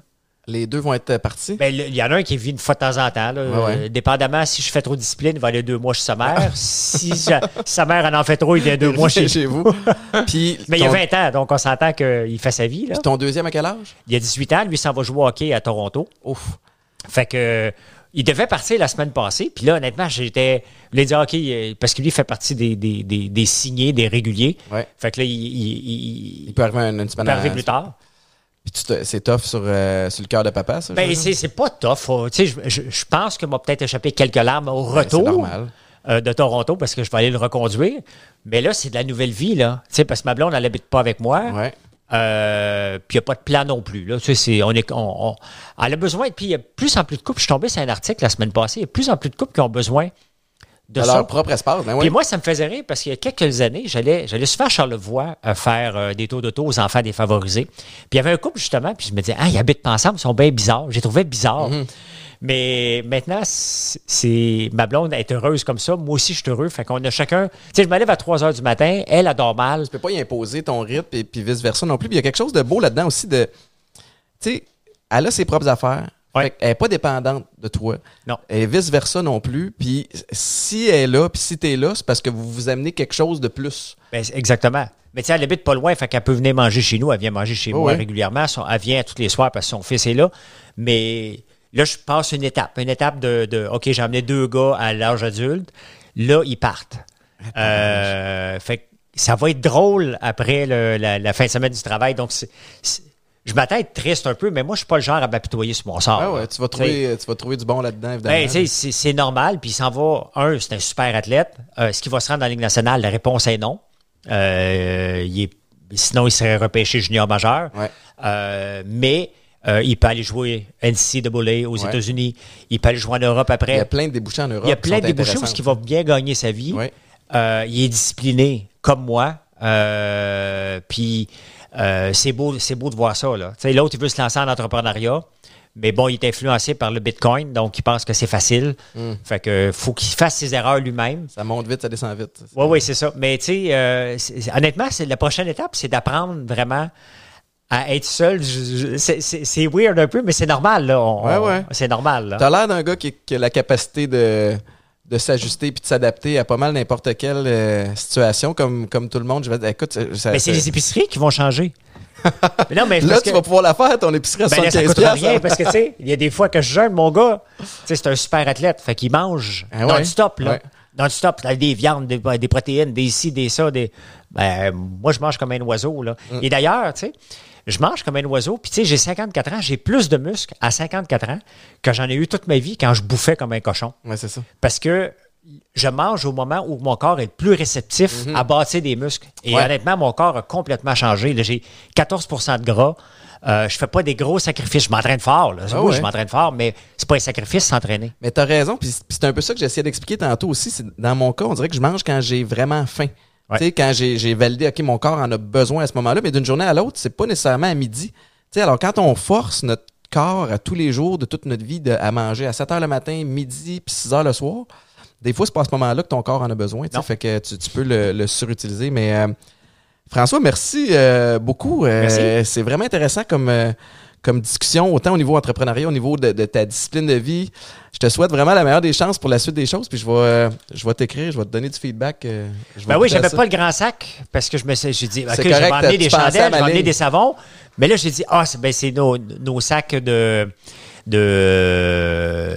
Les deux vont être euh, partis? Ben, il y en a un qui vit une fois de temps en temps. là. Ouais, ouais. Euh, dépendamment si je fais trop de discipline, il va aller deux mois chez sa mère. si sa, sa mère en en fait trop, il vient deux mois chez chez vous. *laughs* Puis Mais il y a ton- 20 ans, donc on s'entend qu'il fait sa vie. Là. puis ton deuxième à quel âge? Il y a 18 ans, lui, il s'en va jouer au hockey à Toronto. Ouf. Fait que il devait partir la semaine passée. Puis là, honnêtement, j'étais. Je voulais dire OK, euh, parce que lui il fait partie des, des, des, des signés, des réguliers. Ouais. Fait que là, il, il, il- Il peut arriver une, une il semaine peut arriver plus tard. Puis c'est tough sur, euh, sur le cœur de papa, ça? Ben, c'est c'est pas tough. faut- tu sais, je, je- je pense que m'a peut-être échappé quelques larmes au c'est retour euh, de Toronto parce que je vais aller le reconduire. Mais là, c'est de la nouvelle vie, là. Tu sais, parce que ma blonde, elle n'habite pas avec moi. Ouais. Euh, puis il n'y a pas de plan non plus. Là. Tu sais, c'est- on est, on- on- elle a besoin. Puis il y a plus en plus de couples. Je suis tombé sur un article la semaine passée. Il y a plus en plus de couples qui ont besoin de leur propre espace. Ben Puis moi, ça me faisait rire parce qu'il y a quelques années, j'allais, j'allais souvent à Charlevoix euh, faire euh, des tours d'auto aux enfants défavorisés. Puis il y avait un couple, justement, puis je me disais, ah, ils habitent pas ensemble, ils sont bien bizarres. J'ai trouvé bizarre. Mhm. Mais maintenant, c'est, ma blonde est heureuse comme ça. Moi aussi, je suis heureux. Fait qu'on a chacun. Tu sais, je me lève à 3 heures du matin, elle adore mal. Tu peux pas y imposer ton rythme et puis vice-versa non plus. Puis il y a quelque chose de beau là-dedans aussi de. Tu sais, elle a ses propres affaires. Ouais. Fait qu'elle n'est pas dépendante de toi. Non. Et vice-versa non plus. Puis si elle est là, puis si tu es là, c'est parce que vous vous amenez quelque chose de plus. Ben, exactement. Mais tu sais, elle habite pas loin, fait qu'elle peut venir manger chez nous. Elle vient manger chez Oh moi ouais. régulièrement. Elle vient tous les soirs parce que son fils est là. Mais là, je passe une étape. Une étape de, de, OK, j'ai amené deux gars à l'âge adulte. Là, ils partent. Euh, fait que ça va être drôle après le- la, la fin de semaine du travail. Donc, je m'attends à être triste un peu, mais moi, je suis pas le genre à m'apitoyer sur mon sort. Ah ouais, tu vas trouver, tu vas trouver du bon là-dedans, évidemment. ben, sais, c'est normal, puis il s'en va. Un, c'est un super athlète. Euh, Est-ce qu'il va se rendre dans la Ligue nationale? La réponse est non. Euh, il est- sinon, il serait repêché junior majeur. Ouais. Euh, mais Euh, il peut aller jouer NCAA aux Ouais. États-Unis. Il peut aller jouer en Europe après. Il y a plein de débouchés en Europe. Il y a plein de débouchés où il va bien gagner sa vie. Ouais. Euh, il est discipliné comme moi. Euh, puis c'est beau, c'est beau de voir ça. L'autre, il veut se lancer en entrepreneuriat. Mais bon, il est influencé par le Bitcoin, donc il pense que c'est facile. Hmm. Fait que faut qu'il fasse ses erreurs lui-même. Ça monte vite, ça descend vite. Oui, oui, c'est ça. Mais tu sais, honnêtement, c'est la prochaine étape, c'est d'apprendre vraiment à être seul. C'est- weird un peu, mais c'est normal. Là. On- Ouais, ouais. C'est normal. Là. T'as l'air d'un gars qui, qui a la capacité de, de s'ajuster puis de s'adapter à pas mal n'importe quelle euh, situation, comme, comme tout le monde. Je vais dire, écoute, ça- ça- Mais c'est les épiceries qui vont changer. *laughs* mais non, mais là, tu que- vas pouvoir la faire, ton épicerie à Ben là, ça 75 coûtera piastres. rien parce que, tu sais, il y a des fois que je jeûne, mon gars, tu sais, c'est un super athlète. Fait qu'il mange ouais? non-stop, là. Ouais. Non-stop, là, des viandes, des, des protéines, des ci, des ça, des. Ben, moi, je mange comme un oiseau, là. Mm. Et d'ailleurs, tu sais, je mange comme un oiseau, puis tu sais, j'ai 54 ans, j'ai plus de muscles à 54 ans que j'en ai eu toute ma vie quand je bouffais comme un cochon. Ouais, c'est ça. Parce que je mange au moment où mon corps est le plus réceptif à bâtir des muscles. Et. Ouais. honnêtement, mon corps a complètement changé. J'ai 14% de gras. Euh, je fais pas des gros sacrifices. Je m'entraîne fort. Là. Ah oui, ouais. je m'entraîne fort, mais c'est pas un sacrifice s'entraîner. Mais t'as raison, puis c'est- un peu ça que j'essayais d'expliquer tantôt aussi. Dans mon cas, on dirait que je mange quand j'ai vraiment faim. Ouais. Tu sais, quand j'ai validé, OK, mon corps en a besoin à ce moment-là, mais d'une journée à l'autre, c'est pas nécessairement à midi. Tu sais, alors quand on force notre corps à tous les jours de toute notre vie de- à manger à 7 h le matin, midi, puis 6 h le soir, des fois, c'est pas à ce moment-là que ton corps en a besoin. tu sais. Fait que tu, tu peux le, le surutiliser. Mais euh, François, merci euh, beaucoup. Euh. C'est vraiment intéressant comme, euh, comme discussion, autant au niveau entrepreneuriat, au niveau de, de ta discipline de vie. Je te souhaite vraiment la meilleure des chances pour la suite des choses. Puis je vais, euh, je vais t'écrire, je vais te donner du feedback. euh, je Ben oui, j'avais pas le grand sac parce que je me suis j'ai dit, OK, emmener tu des chandelles, je ma vais emmener ligne. des savons. Mais là, j'ai dit, ah, ben, c'est nos, nos sacs de, de,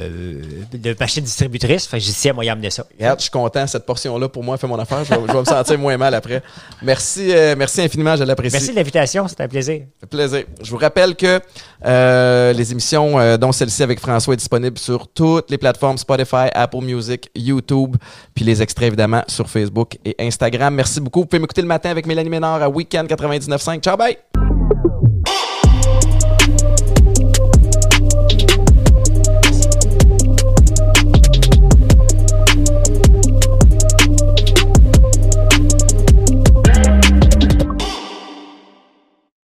de machines distributrices. Fait que j'ai dit, moi, y amener ça. Regarde, je suis content. Cette portion-là, pour moi, fait mon affaire. Je vais, je vais me sentir moins mal après. Merci, euh, merci infiniment. Je l'apprécie. Merci de l'invitation, c'était un plaisir. Fait plaisir. Je vous rappelle que euh, les émissions, euh, dont celle-ci avec François, est disponible sur toutes les plateformes Spotify, Apple Music, YouTube, puis les extraits évidemment sur Facebook et Instagram. Merci beaucoup. Vous pouvez m'écouter le matin avec Mélanie Ménard à Weekend 99.5. Ciao, bye!